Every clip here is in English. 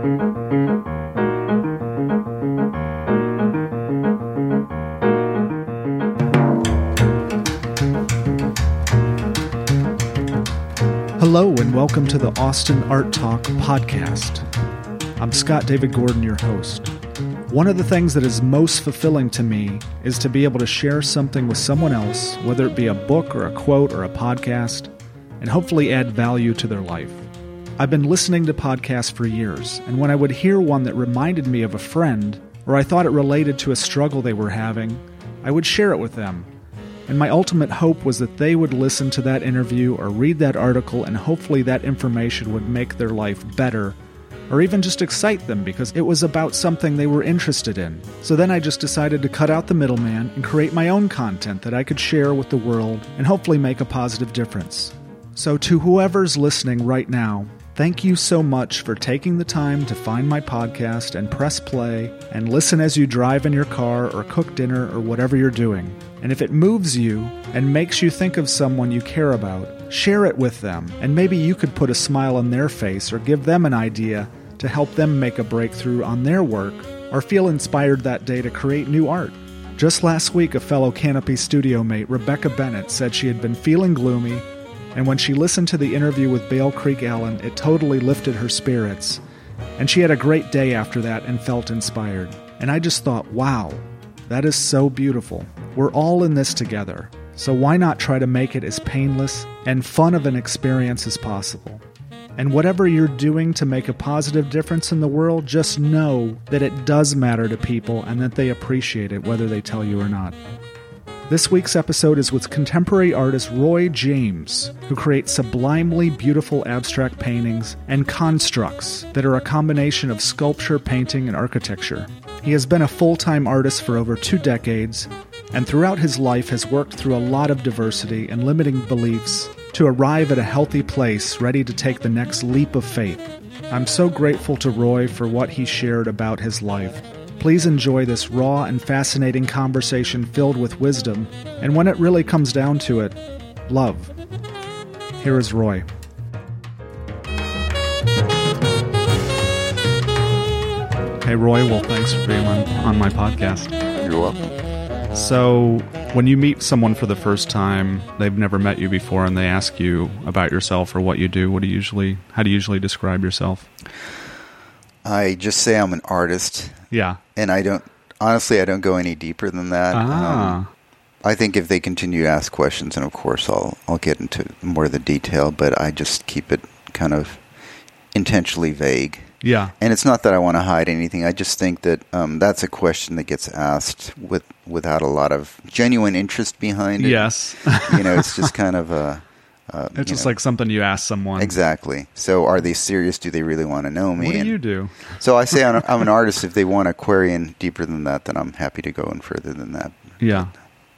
Hello, and welcome to the Austin Art Talk podcast. I'm Scott David Gordon, your host. One of the things that is most fulfilling to me is to be able to share something with someone else, whether it be a book or a quote or a podcast, and hopefully add value to their life. I've been listening to podcasts for years, and when I would hear one that reminded me of a friend, or I thought it related to a struggle they were having, I would share it with them and my ultimate hope was that they would listen to that interview or read that article, and hopefully that information would make their life better or even just excite them because it was about something they were interested in. So then I just decided to cut out the middleman and create my own content that I could share with the world and hopefully make a positive difference. So, to whoever's listening right now, Thank you so much for taking the time to find my podcast and press play and listen as you drive in your car or cook dinner or whatever you're doing. And if it moves you and makes you think of someone you care about, share it with them, and maybe you could put a smile on their face or give them an idea to help them make a breakthrough on their work or feel inspired that day to create new art. Just last week, a fellow Canopy studio mate, Rebecca Bennett, said she had been feeling gloomy and when she listened to the interview with Bale Creek Allen, it totally lifted her spirits. And she had a great day after that and felt inspired. And I just thought, wow, that is so beautiful. We're all in this together. So why not try to make it as painless and fun of an experience as possible? And whatever you're doing to make a positive difference in the world, just know that it does matter to people and that they appreciate it, whether they tell you or not. This week's episode is with contemporary artist Roy James, who creates sublimely beautiful abstract paintings and constructs that are a combination of sculpture, painting, and architecture. He has been a full time artist for over two decades, and throughout his life has worked through a lot of diversity and limiting beliefs to arrive at a healthy place ready to take the next leap of faith. I'm so grateful to Roy for what he shared about his life Please enjoy this raw and fascinating conversation filled with wisdom, and when it really comes down to it, love. Here is Roy. Hey, Roy. Well, thanks for being on, on my podcast. You're welcome. So, when you meet someone for the first time, they've never met you before, and they ask you about yourself or what you do, what do you usually, how do you usually describe yourself? I just say I'm an artist. Yeah. And I don't, honestly, I don't go any deeper than that. Ah. Um, I think if they continue to ask questions, and of course I'll I'll get into more of the detail, but I just keep it kind of intentionally vague. Yeah. And it's not that I want to hide anything. I just think that um, that's a question that gets asked with without a lot of genuine interest behind it. Yes. you know, it's just kind of a. Uh, it's just know, like something you ask someone. exactly. So, are they serious? Do they really want to know me? What do And- you do? So I say I'm, I'm an artist. If they want to query in deeper than that, then I'm happy to go in further than that. Yeah.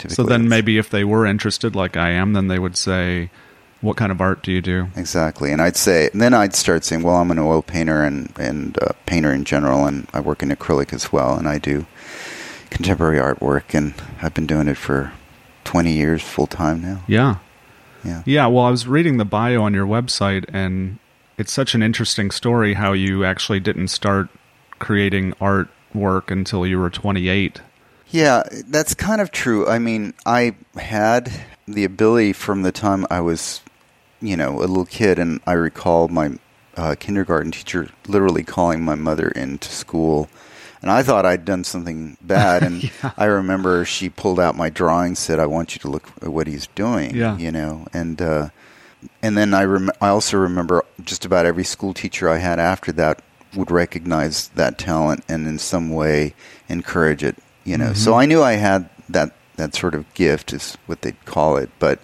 So then maybe if they were interested, like I am, then they would say, "What kind of art do you do?" exactly, and I'd say, and then I'd start saying, well, I'm an oil painter and and uh, painter in general, and I work in acrylic as well, and I do contemporary artwork, and I've been doing it for 20 years full time now. Yeah. Yeah. Yeah. Well, I was reading the bio on your website, and it's such an interesting story how you actually didn't start creating artwork until you were 28. Yeah, that's kind of true. I mean, I had the ability from the time I was, you know, a little kid, and I recall my uh, kindergarten teacher literally calling my mother into school. And I thought I'd done something bad, and I remember she pulled out my drawing, said, "I want you to look at what he's doing." Yeah. you know, and uh, and then I rem- I also remember just about every school teacher I had after that would recognize that talent and in some way encourage it. You know, so I knew I had that that sort of gift is what they'd call it, but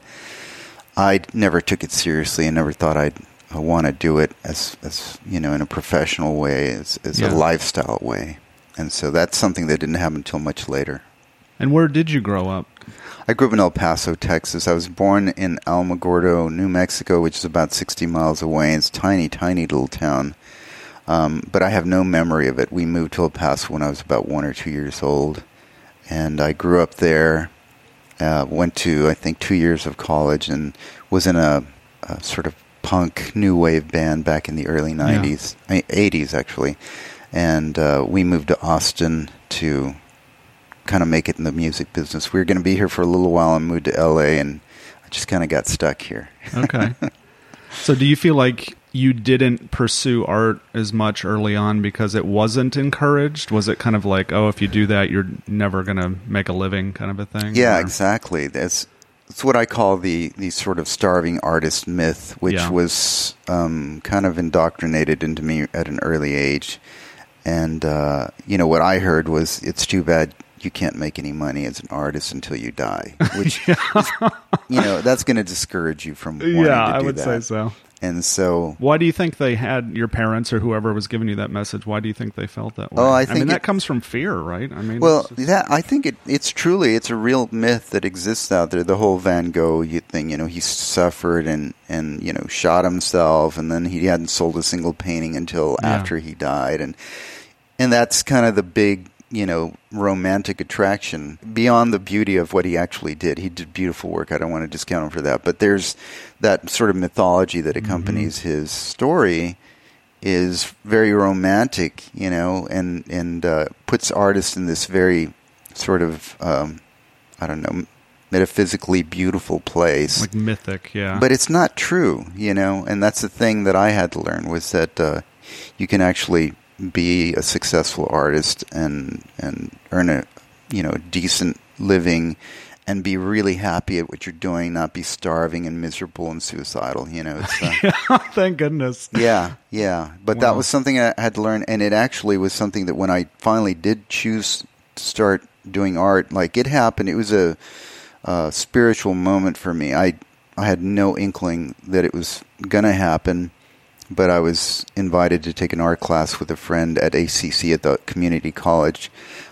I never took it seriously and never thought I'd I want to do it as as you know in a professional way, as as Yeah. a lifestyle way, and so that's something that didn't happen until much later. And where did you grow up? I grew up in El Paso, Texas. I was born in Alamogordo, New Mexico, which is about 60 miles away. It's a tiny, tiny little town. Um, but I have no memory of it. We moved to El Paso when I was about one or two years old. And I grew up there, uh, went to, I think, two years of college, and was in a, a sort of punk new wave band back in the early 90s, I- 80s actually. And uh, we moved to Austin to kind of make it in the music business. We were going to be here for a little while and moved to LA, and I just kind of got stuck here. Okay. so do you feel like you didn't pursue art as much early on because it wasn't encouraged? Was it kind of like, oh, if you do that, you're never going to make a living kind of a thing? Yeah, Or- exactly. That's that's what I call the the sort of starving artist myth, which Yeah. was um, kind of indoctrinated into me at an early age. And uh, you know what I heard was, "It's too bad you can't make any money as an artist until you die," which is, you know that's going to discourage you from wanting Yeah, I would that. say so. And so Why do you think they had your parents or whoever was giving you that message? Why do you think they felt that way? Oh, I mean, think that comes from fear, right? I mean, Well, just- that I think it, it's truly it's a real myth that exists out there. The whole Van Gogh thing, you know, he suffered and and you know shot himself, and then he hadn't sold a single painting until Yeah. after he died, and and that's kind of the big you know romantic attraction beyond the beauty of what he actually did. He did beautiful work. I don't want to discount him for that, but there's that sort of mythology that accompanies his story is very romantic, you know, and and uh, puts artists in this very sort of um, I don't know metaphysically beautiful place. like mythic, yeah. But it's not true, you know, and that's the thing that I had to learn was that uh, you can actually be a successful artist and and earn a you know decent living and be really happy at what you're doing, not be starving and miserable and suicidal. You know, uh, Thank goodness. yeah, yeah. But that was something I had to learn, and it actually was something that when I finally did choose to start doing art, like it happened. It was a, a spiritual moment for me. I I had no inkling that it was gonna happen, but I was invited to take an art class with a friend at ACC at the community college.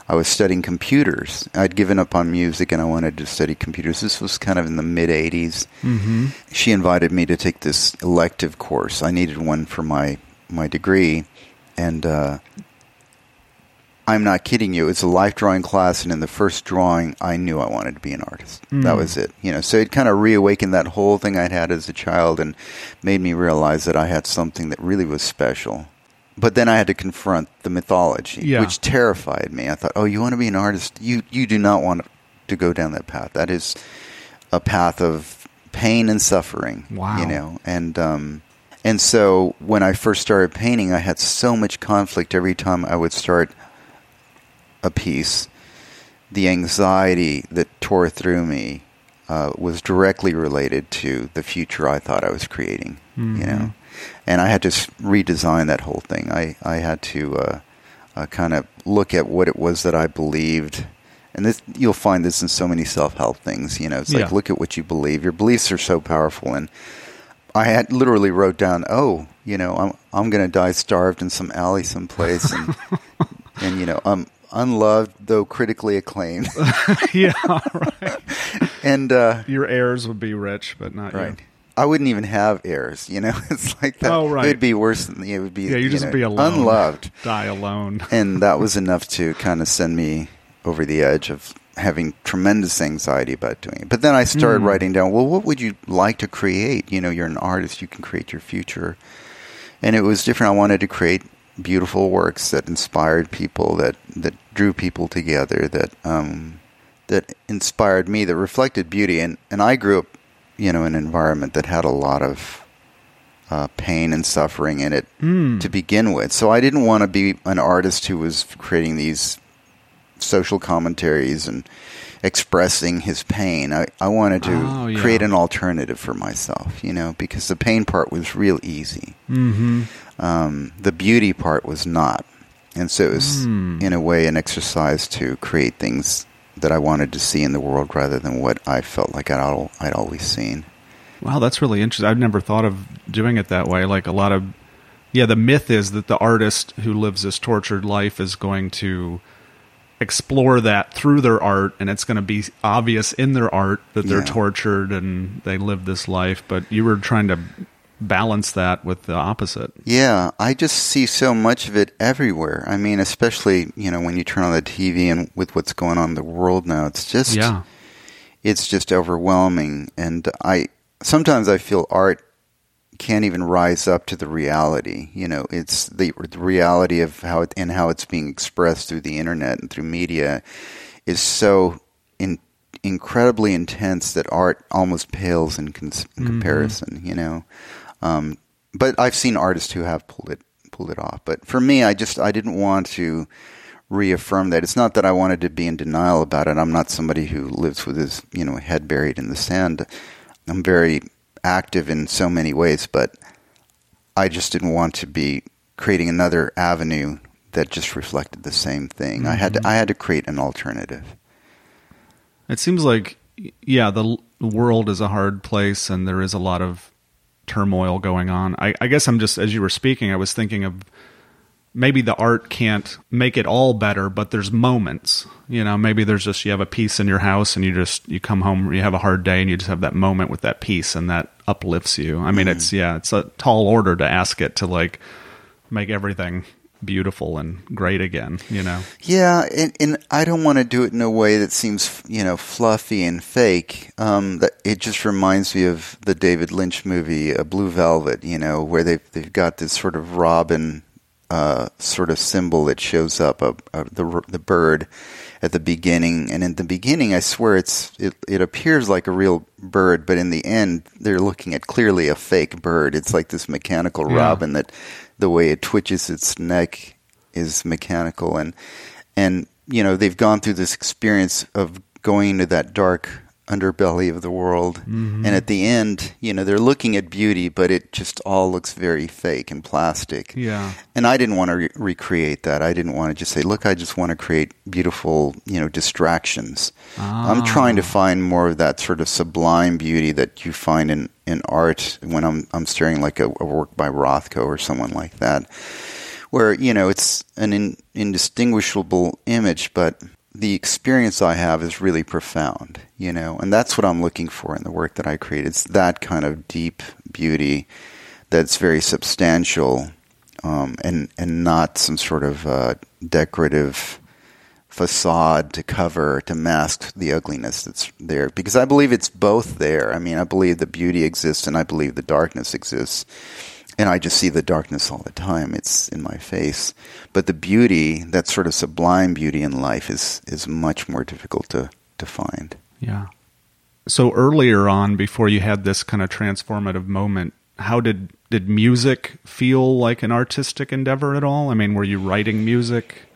I was studying computers. I'd given up on music and I wanted to study computers. This was kind of in the mid 80s Mm-hmm. she invited me to take this elective course. I needed one for my my degree, and uh, I'm not kidding you. It's a life drawing class, and in the first drawing, I knew I wanted to be an artist. That Mm. was it. You know, so it kind of reawakened that whole thing I'd had as a child, and made me realize that I had something that really was special. But then I had to confront the mythology, Yeah. which terrified me. I thought, "Oh, you want to be an artist? You you do not want to go down that path. That is a path of pain and suffering. Wow. You know, and um, and so when I first started painting, I had so much conflict every time I would start a piece. The anxiety that tore through me uh, was directly related to the future I thought I was creating. You Mhm. know, and I had to redesign that whole thing. I I had to uh, uh, kind of look at what it was that I believed. And this, you'll find this in so many self-help things. You know, it's like Yeah. look at what you believe. Your beliefs are so powerful, and I had literally wrote down, "Oh, you know, I'm I'm going to die starved in some alley someplace, and and you know, I'm unloved though critically acclaimed." yeah, right. and uh, Your heirs would be rich, but not right, you. I wouldn't even have heirs. You know, it's like that. Oh, right. It'd be worse than it would be. Yeah, you you just know, be alone. unloved, Die alone. and that was enough to kind of send me over the edge of having tremendous anxiety about doing it. But then I started Mm. writing down, well, what would you like to create? You know, you're an artist, you can create your future. And it was different. I wanted to create beautiful works that inspired people, that, that drew people together, that um, that inspired me, that reflected beauty. And, and I grew up, you know, in an environment that had a lot of uh, pain and suffering in it Mm. to begin with. So I didn't want to be an artist who was creating these social commentaries and expressing his pain. I, I wanted to Oh, yeah. create an alternative for myself, you know, because the pain part was real easy. Mm-hmm. Um, the beauty part was not. And so it was, Hmm. in a way, an exercise to create things that I wanted to see in the world rather than what I felt like I'd, I'd always seen. Wow, that's really interesting. I've never thought of doing it that way. Like a lot of, yeah, the myth is that the artist who lives this tortured life is going to explore that through their art, and it's going to be obvious in their art that they're Yeah. tortured and they live this life. But you were trying to balance that with the opposite. Yeah, I just see so much of it everywhere. I mean, especially you know when you turn on the TV and with what's going on in the world now, it's just can't even rise up to the reality. You know, it's the, the reality of how it, and how it's being expressed through the internet and through media is so in, incredibly intense that art almost pales in, in Mm-hmm. comparison. You know, um, but I've seen artists who have pulled it pulled it off. But for me, I just I didn't want to reaffirm that. It's not that I wanted to be in denial about it. I'm not somebody who lives with his you know head buried in the sand. I'm very active in so many ways, but I just didn't want to be creating another avenue that just reflected the same thing. I had to, mm-hmm. I had to create an alternative. It seems like, yeah, the l- world is a hard place and there is a lot of turmoil going on. I, I guess I'm just, as you were speaking, I was thinking of maybe the art can't make it all better, but there's moments. You know, maybe there's just, you have a piece in your house and you just, you come home, you have a hard day and you just have that moment with that piece and that uplifts you. I mean, it's, yeah, it's a tall order to ask it to like make everything beautiful and great again, you know? Yeah, and, and I don't want to do it in a way that seems, you know, fluffy and fake. Um, that it just reminds me of the David Lynch movie, uh, Blue Velvet. You know, where they've they've got this sort of robin uh, sort of symbol that shows up, uh, uh, the the bird at the beginning. And in the beginning, I swear it's it, it appears like a real bird, but in the end, they're looking at clearly a fake bird. It's like this mechanical Yeah. robin that the way it twitches its neck is mechanical and and you know they've gone through this experience of going into that dark underbelly of the world mm-hmm. and at the end you know they're looking at beauty but it just all looks very fake and plastic Yeah. and I didn't want to re- recreate that. I didn't want to just say, "Look, I just want to create beautiful, you know, distractions." I'm trying to ah. find more of that sort of sublime beauty that you find in, in art when I'm I'm staring like a, a work by Rothko or someone like that, where you know it's an in, indistinguishable image, but the experience I have is really profound, you know, and that's what I'm looking for in the work that I create. It's that kind of deep beauty that's very substantial um, and and not some sort of uh, decorative facade to cover to mask the ugliness that's there because I believe it's both there. I mean, I believe the beauty exists and I believe the darkness exists. And I just see the darkness all the time. It's in my face. But the beauty, that sort of sublime beauty in life is is much more difficult to to find. Yeah. So earlier on, before you had this kind of transformative moment, how did did music feel like an artistic endeavor at all? I mean, were you writing music?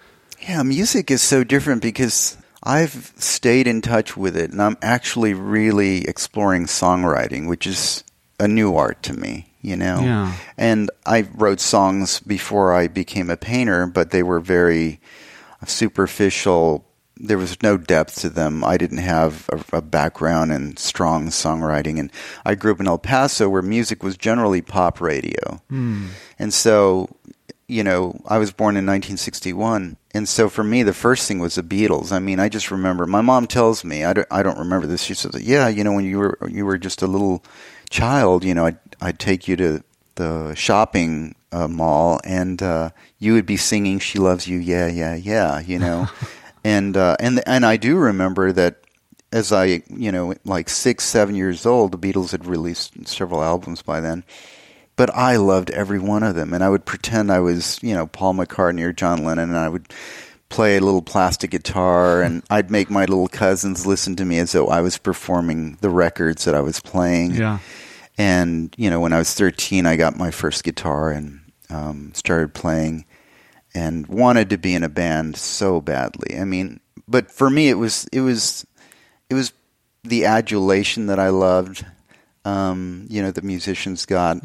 Yeah, music is so different because I've stayed in touch with it and I'm actually really exploring songwriting, which is a new art to me, you know? Yeah. And I wrote songs before I became a painter, but they were very superficial. There was no depth to them. I didn't have a, a background in strong songwriting. And I grew up in El Paso where music was generally pop radio. Hmm. And so, you know, I was born in 1961. And so for me, the first thing was the Beatles. I mean, I just remember my mom tells me, I don't, I don't remember this. She says, yeah, you know, when you were, you were just a little child, you know, I'd, I'd take you to the shopping uh, mall and uh, you would be singing "She Loves You," yeah, yeah, yeah, you know, and uh, and and I do remember that as I, you know, like six, seven years old, the Beatles had released several albums by then. But I loved every one of them, and I would pretend I was, you know, Paul McCartney or John Lennon, and I would play a little plastic guitar, and I'd make my little cousins listen to me as though I was performing the records that I was playing. Yeah. And you know, when I was 13, I got my first guitar and um, started playing, and wanted to be in a band so badly. I mean, but for me, it was it was it was the adulation that I loved. Um, you know, the musicians got,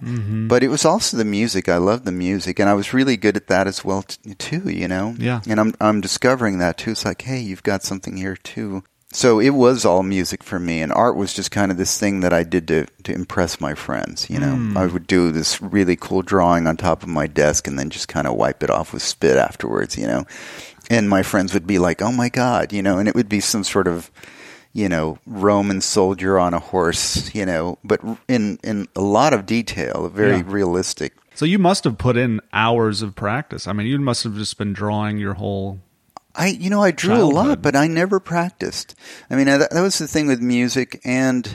but it was also the music. I loved the music, and I was really good at that as well t- too. You know, Yeah. And I'm I'm discovering that too. It's like, hey, you've got something here too. So it was all music for me, and art was just kind of this thing that I did to to impress my friends. You know, hmm. I would do this really cool drawing on top of my desk, and then just kind of wipe it off with spit afterwards. You know, and my friends would be like, "Oh my god," you know, and it would be some sort of you know Roman soldier on a horse, you know, but in in a lot of detail, very Yeah. realistic. So you must have put in hours of practice. I mean, you must have just been drawing your whole. I, you know, I drew a lot, but I never practiced. I mean, that, that was the thing with music, and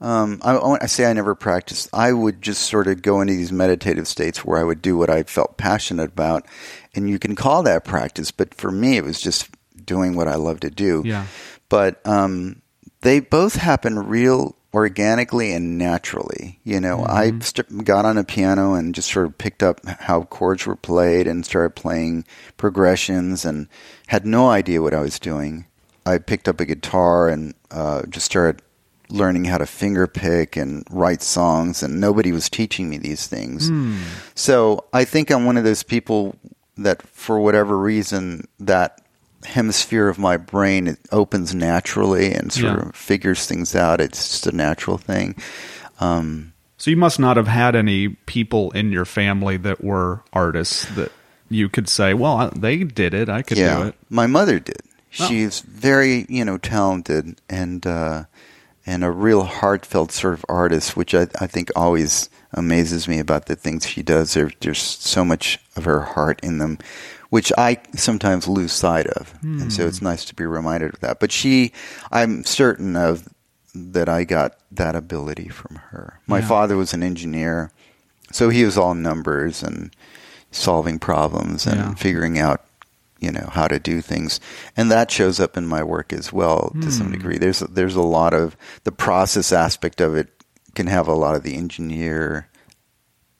Um, I, I say I never practiced. I would just sort of go into these meditative states where I would do what I felt passionate about, and you can call that practice. But for me, it was just doing what I love to do. Yeah. But um, they both happen real organically and naturally. You know, I st- got on a piano and just sort of picked up how chords were played and started playing progressions and had no idea what I was doing. I picked up a guitar and uh, just started learning how to finger pick and write songs, and nobody was teaching me these things. So I think I'm one of those people that, for whatever reason, that hemisphere of my brain it opens naturally and sort Yeah. of figures things out. It's just a natural thing. Um, So you must not have had any people in your family that were artists that you could say, "Well, they did it. I could do it." my mother did. Oh. She's very, you know, talented and uh, and a real heartfelt sort of artist, which I, I think always amazes me about the things she does. There, there's so much of her heart in them, which I sometimes lose sight of, and so it's hmm. nice to be reminded of that. But she, I'm certain of that I got that ability from her. My Yeah. father was an engineer, so he was all numbers and solving problems and Yeah. figuring out you know how to do things. And that shows up in my work as well to some hmm. degree. There's there's a lot of the process aspect of it can have a lot of the engineer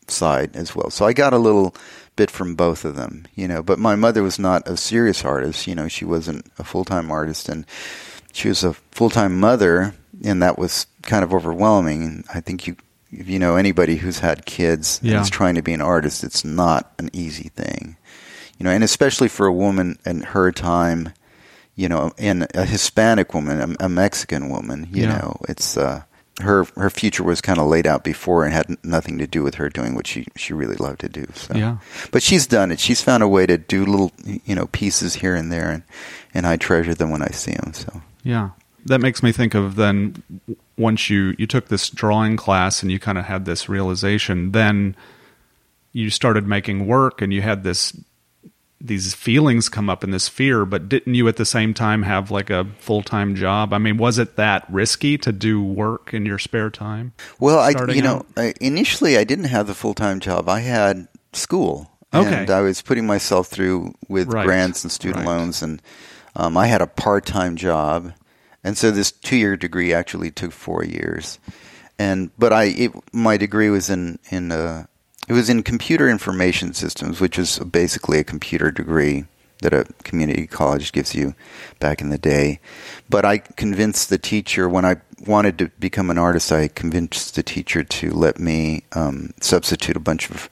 side as well. So i got a little bit from both of them you know. But my mother was not a serious artist you know she wasn't a full-time artist. And she was a full-time mother and that was kind of overwhelming. And i think you if you know anybody who's had kids Yeah. and is trying to be an artist it's not an easy thing you know, and especially for a woman in her time, you know, and a Hispanic woman, a, a Mexican woman, you Yeah. know, it's uh, her her future was kind of laid out before and had nothing to do with her doing what she she really loved to do. So, Yeah. but she's done it. She's found a way to do little, you know, pieces here and there, and and I treasure them when I see them. So, Yeah. That makes me think of then once you you took this drawing class and you kind of had this realization, then you started making work and you had this these feelings come up and this fear, but didn't you at the same time have like a full-time job? I mean, was it that risky to do work in your spare time? well, I you know, out? Initially I didn't have the full time job. I had school. Okay. And I was putting myself through with Right. grants and student Right. loans, and um, I had a part-time job, and so this two-year degree actually took four years. And but I, it, my degree was in in uh, it was in computer information systems, which is basically a computer degree that a community college gives you back in the day. But I convinced the teacher when I wanted to become an artist. I convinced the teacher to let me um, substitute a bunch of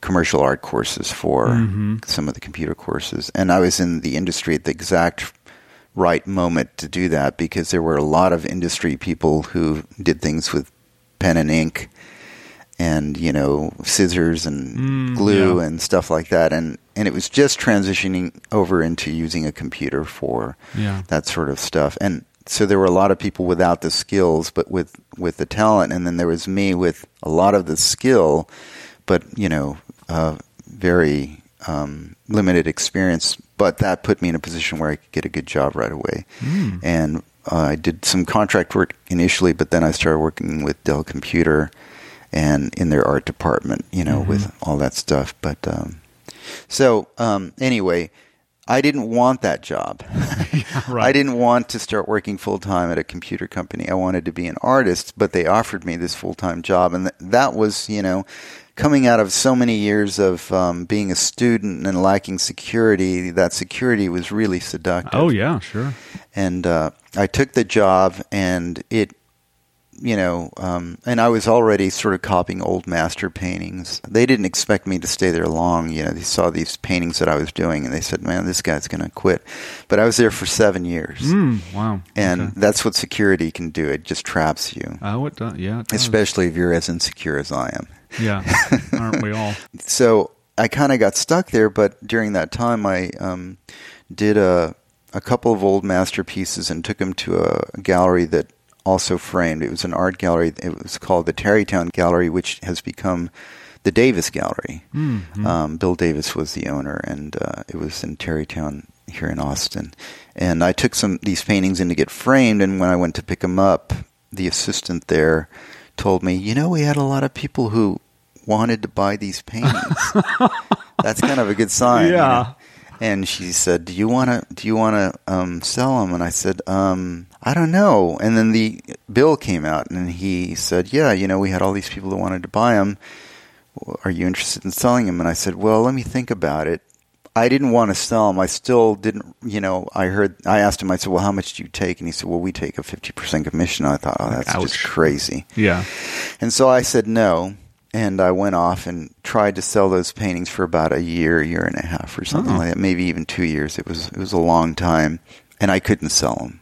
commercial art courses for some of the computer courses. And I was in the industry at the exact right moment to do that because there were a lot of industry people who did things with pen and ink and you know scissors and Mm, glue yeah. and stuff like that and and it was just transitioning over into using a computer for Yeah. that sort of stuff and so there were a lot of people without the skills but with with the talent and then there was me with a lot of the skill but you know uh, very um, limited experience but that put me in a position where I could get a good job right away Mm. and uh, I did some contract work initially but then I started working with Dell Computer and in their art department you know with all that stuff but um, so um, anyway I didn't want that job. right. I didn't want to start working full time at a computer company. I wanted to be an artist, but they offered me this full time job, and th- that was, you know, coming out of so many years of um, being a student and lacking security. That security was really seductive. Oh yeah, sure. and uh, I took the job, and it, you know, um, and I was already sort of copying old master paintings. They didn't expect me to stay there long. You know, they saw these paintings that I was doing, and they said, "Man, this guy's going to quit." But I was there for seven years, Mm, wow. and Okay. that's what security can do. It just traps you, Oh, it does. Yeah. It does. especially if you're as insecure as I am. Yeah. Aren't we all? so I kind of got stuck there. But during that time, I um, did a a couple of old masterpieces and took them to a gallery that also framed. It was an art gallery. It was called the Tarrytown Gallery, which has become the Davis Gallery. Mm, Um, Bill Davis was the owner, and uh, it was in Tarrytown here in Austin. And I took some these paintings in to get framed, and when I went to pick them up, the assistant there told me, you know, we had a lot of people who wanted to buy these paintings. That's kind of a good sign. you Yeah. know? And she said, "Do you want to? Do you want to um, sell them?" And I said, um, "I don't know." And then the bill came out, and he said, "Yeah, you know, we had all these people that wanted to buy them. Are you interested in selling them?" And I said, "Well, let me think about it." I didn't want to sell them. I still didn't, you know. I heard. I asked him. I said, "Well, how much do you take?" And he said, "Well, we take a fifty percent commission." I thought, "Oh, that's Ouch. just crazy." Yeah. And so I said no, and I went off and tried to sell those paintings for about a year, year and a half, or something Oh. like that. Maybe even two years. It was it was a long time, and I couldn't sell them.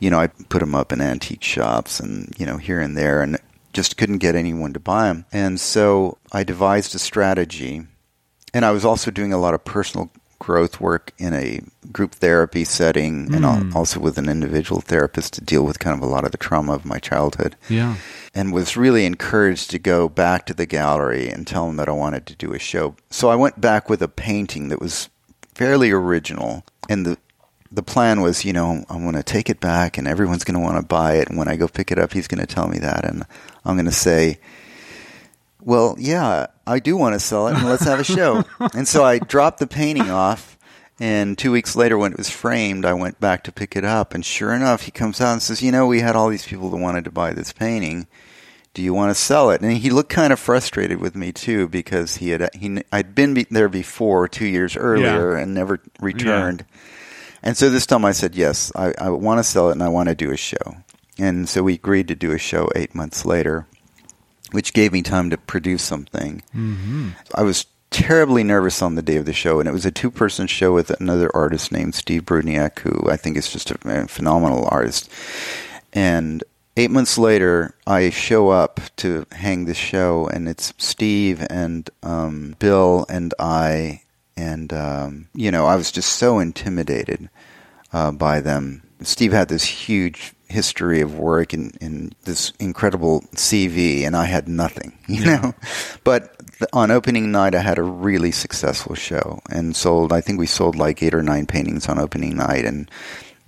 You know, I put them up in antique shops and you know here and there, and just couldn't get anyone to buy them. And so I devised a strategy, and I was also doing a lot of personal growth work in a group therapy setting, and Mm. also with an individual therapist to deal with kind of a lot of the trauma of my childhood Yeah. and was really encouraged to go back to the gallery and tell them that I wanted to do a show. So I went back with a painting that was fairly original, and the the plan was, you know, I'm going to take it back, and everyone's going to want to buy it. And when I go pick it up, he's going to tell me that, and I'm going to say, "Well, yeah, I do want to sell it, and let's have a show." and so I dropped the painting off. And two weeks later, when it was framed, I went back to pick it up, and sure enough, he comes out and says, "You know, we had all these people that wanted to buy this painting. Do you want to sell it?" And he looked kind of frustrated with me too, because he had he I'd been be- there before two years earlier and never returned. And so this time I said, "Yes, I, I want to sell it, and I want to do a show." And so we agreed to do a show eight months later, which gave me time to produce something. Mm-hmm. I was terribly nervous on the day of the show, and it was a two person show with another artist named Steve Brudniak, who I think is just a, a phenomenal artist. And eight months later, I show up to hang the show, and it's Steve and um, Bill and I. And, um, you know, I was just so intimidated uh, by them. Steve had this huge history of work and, and this incredible CV, and I had nothing, you Yeah. know. But th- on opening night, I had a really successful show and sold. I think we sold like eight or nine paintings on opening night, and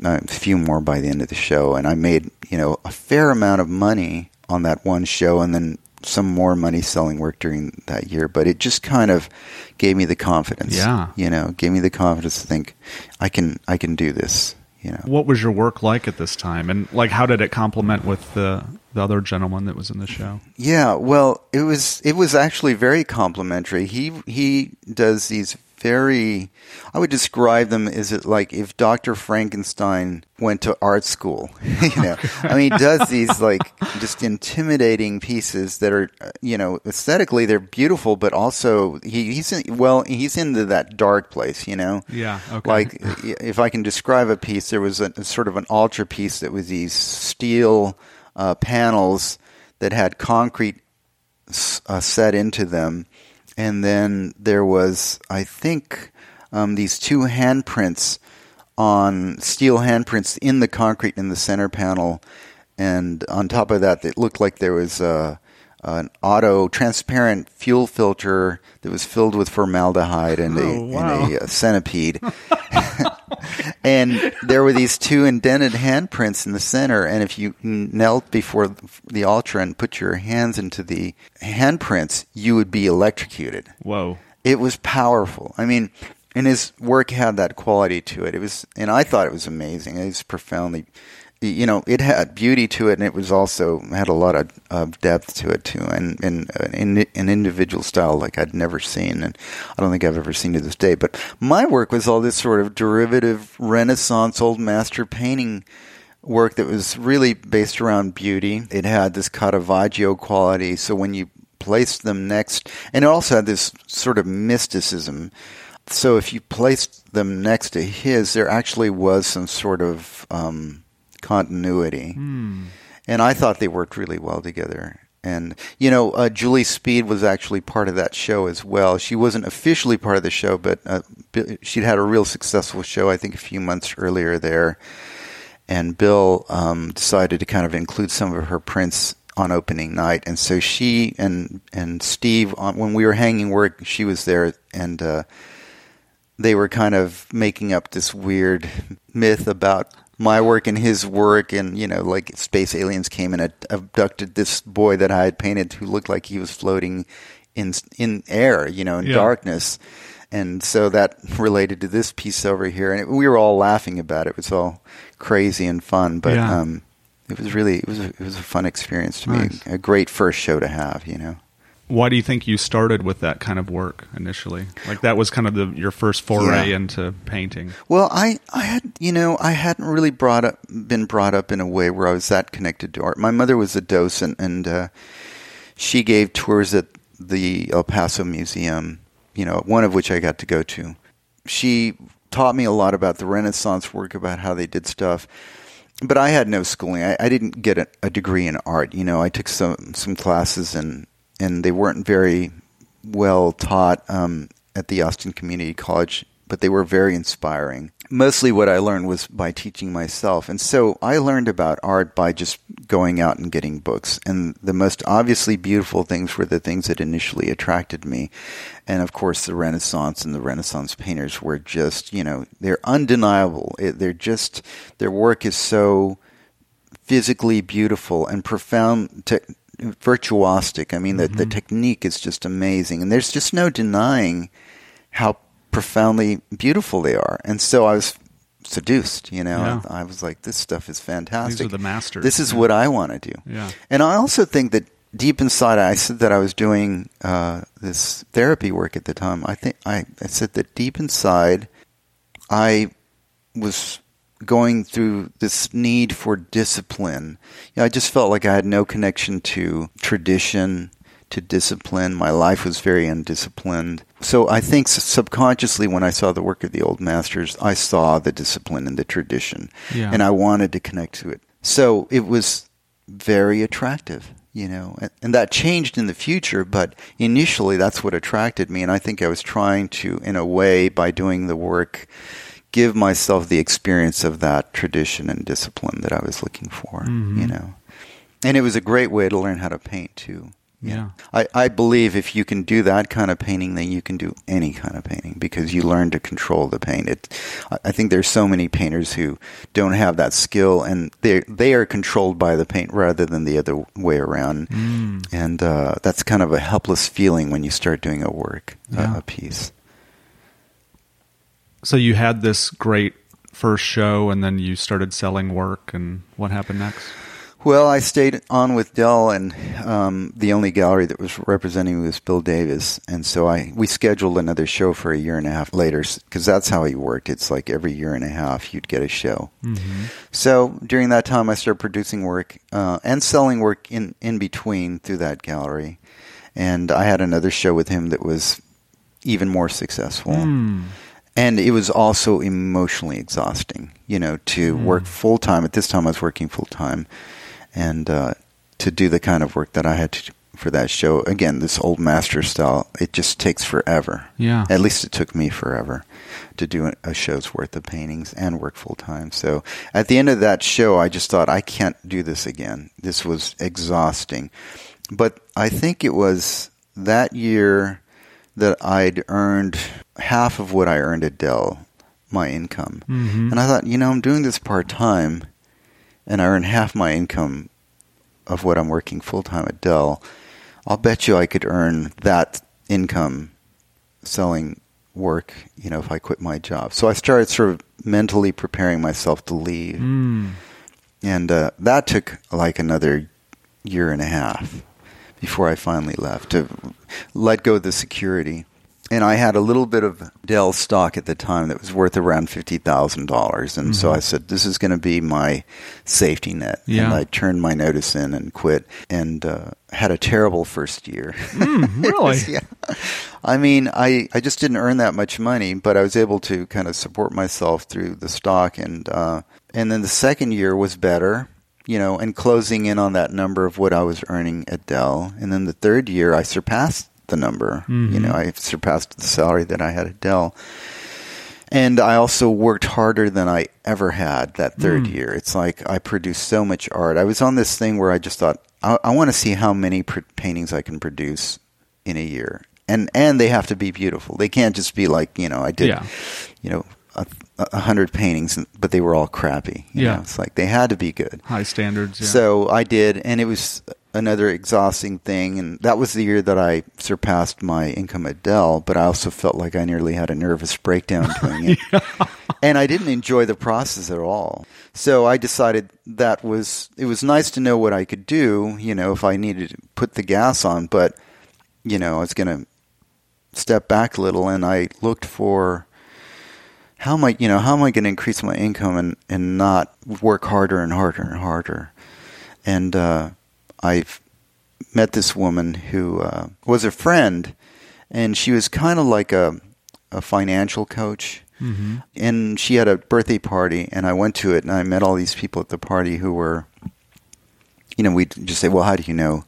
uh, a few more by the end of the show. And I made you know a fair amount of money on that one show, and then some more money selling work during that year. But it just kind of gave me the confidence. Yeah. you know, gave me the confidence to think I can I can do this. You know. What was your work like at this time, and like how did it complement with the the other gentleman that was in the show? Yeah, well, it was it was actually very complimentary. He he does these very I would describe them as it like if Dr. Frankenstein went to art school. you know. I mean, he does these like just intimidating pieces that are you know, aesthetically they're beautiful but also he, he's in, well, he's into that dark place, you know. Yeah. Okay. Like, if I can describe a piece, there was a, a sort of an altar piece that was these steel uh, panels that had concrete uh, set into them, and then there was, I think, um, these two handprints on steel handprints in the concrete in the center panel, and on top of that, it looked like there was a an auto transparent fuel filter that was filled with formaldehyde and a, Oh, wow. and a, uh centipede. and there were these two indented handprints in the center. And if you knelt before the altar and put your hands into the handprints, you would be electrocuted. Whoa. It was powerful. I mean, and his work had that quality to it. It was, and I thought it was amazing. It was profoundly, you know, it had beauty to it, and it was also had a lot of, of depth to it too, and and uh, an individual style like I'd never seen, and I don't think I've ever seen to this day. But my work was all this sort of derivative Renaissance old master painting work that was really based around beauty. It had this Caravaggio quality, so when you placed them next, and it also had this sort of mysticism. So if you placed them next to his, there actually was some sort of um, continuity, Hmm. and I thought they worked really well together. And you know, uh, Julie Speed was actually part of that show as well. She wasn't officially part of the show, but uh, she'd had a real successful show. I think a few months earlier there and Bill um, decided to kind of include some of her prints on opening night, and so she and and Steve, on, when we were hanging work, she was there, and uh, they were kind of making up this weird myth about my work and his work, and you know, like space aliens came and abducted this boy that I had painted who looked like he was floating in in air, you know, in Yeah. darkness. And so that related to this piece over here, and it, we were all laughing about it. It was all crazy and fun, but Yeah. um, it was really it was a, it was a fun experience to Nice. me. A great first show to have, you know. Why do you think you started with that kind of work initially? Like that was kind of the your first foray Yeah. into painting. Well, I, I had, you know, I hadn't really brought up, been brought up in a way where I was that connected to art. My mother was a docent, and uh, she gave tours at the El Paso Museum. You know, one of which I got to go to. She taught me a lot about the Renaissance work, about how they did stuff. But I had no schooling. I, I didn't get a, a degree in art. You know, I took some some classes, and and they weren't very well taught um, at the Austin Community College, but they were very inspiring. Mostly what I learned was by teaching myself. And so I learned about art by just going out and getting books. And the most obviously beautiful things were the things that initially attracted me. And of course, the Renaissance and the Renaissance painters were just, you know, they're undeniable. They're just, their work is so physically beautiful and profound, virtuosic. I mean, the, the technique is just amazing, and there's just no denying how profoundly beautiful they are. And so I was seduced. You know, Yeah. I, I was like, this stuff is fantastic. These are the masters. This is Yeah. what I want to do. Yeah. And I also think that deep inside, I said that I was doing uh, this therapy work at the time. I think I, I said that deep inside, I was going through this need for discipline. You know, I just felt like I had no connection to tradition, to discipline. My life was very undisciplined. So I think subconsciously, when I saw the work of the old masters, I saw the discipline and the tradition, Yeah. and I wanted to connect to it. So it was very attractive. You know, and, and that changed in the future, but initially that's what attracted me. And I think I was trying to, in a way, by doing the work, give myself the experience of that tradition and discipline that I was looking for. Mhm. You know, and it was a great way to learn how to paint too. Yeah. I, I believe if you can do that kind of painting, then you can do any kind of painting because you learn to control the paint. It, I- I think there's so many painters who don't have that skill, and they they are controlled by the paint rather than the other way around. Mm. And uh, that's kind of a helpless feeling when you start doing a work, Yeah. a, a piece. So you had this great first show, and then you started selling work, and what happened next? Well, I stayed on with Dell, and um, the only gallery that was representing me was Bill Davis, and so I we scheduled another show for a year and a half later because that's how he worked. It's like every year and a half you'd get a show. Mm-hmm. So during that time, I started producing work uh, and selling work in in between through that gallery, and I had another show with him that was even more successful Mm. And it was also emotionally exhausting you know to Mm. work full time at this time i was working full time and uh, to do the kind of work that i had to do for that show again this old master style it just takes forever. Yeah. at least it took me forever to do a- a show's worth of paintings and work full time so at the end of that show i just thought i can't do this again. This was exhausting. But i think it was that year that I'd earned half of what I earned at Dell, my income. Mhm. And I thought, you know, I'm doing this part time and I earn half my income of what I'm working full time at Dell. I'll bet you I could earn that income selling work, you know, if I quit my job. So I started sort of mentally preparing myself to leave. Mm. And uh, that took like another year and a half before I finally left to let go of the security. And I had a little bit of Dell stock at the time that was worth around fifty thousand dollars, and so Mhm. I said, "This is going to be my safety net." And Yeah. I turned my notice in and quit, and uh, had a terrible first year. Mm, really? yeah. I mean, I, I just didn't earn that much money, but I was able to kind of support myself through the stock, and uh, and then the second year was better, you know, and closing in on that number of what I was earning at Dell, and then the third year I surpassed the number, you Mhm. know, I surpassed the salary that I had at Dell. And I also worked harder than I ever had that third Mm. year. It's like I produced so much art. I was on this thing where I just thought, I, I want to see how many pr- paintings I can produce in a year, and and they have to be beautiful. They can't just be like you know I did, Yeah. you know, a, a hundred paintings, but they were all crappy. you Yeah. know? it's like they had to be good. High standards. Yeah. So I did, and it was another exhausting thing. And that was the year that I surpassed my income at Dell, but I also felt like I nearly had a nervous breakdown doing it. And I didn't enjoy the process at all. So I decided that was, it was nice to know what I could do, you know, if I needed to put the gas on, but, you know, I was going to step back a little and I looked for, how am I, you know, how am I going to increase my income and, and not work harder and harder and harder? And uh, I met this woman who uh, was a friend, and she was kind of like a, a financial coach. hmm And she had a birthday party, and I went to it, and I met all these people at the party who were, you know, we'd just say, "Well, how do you know?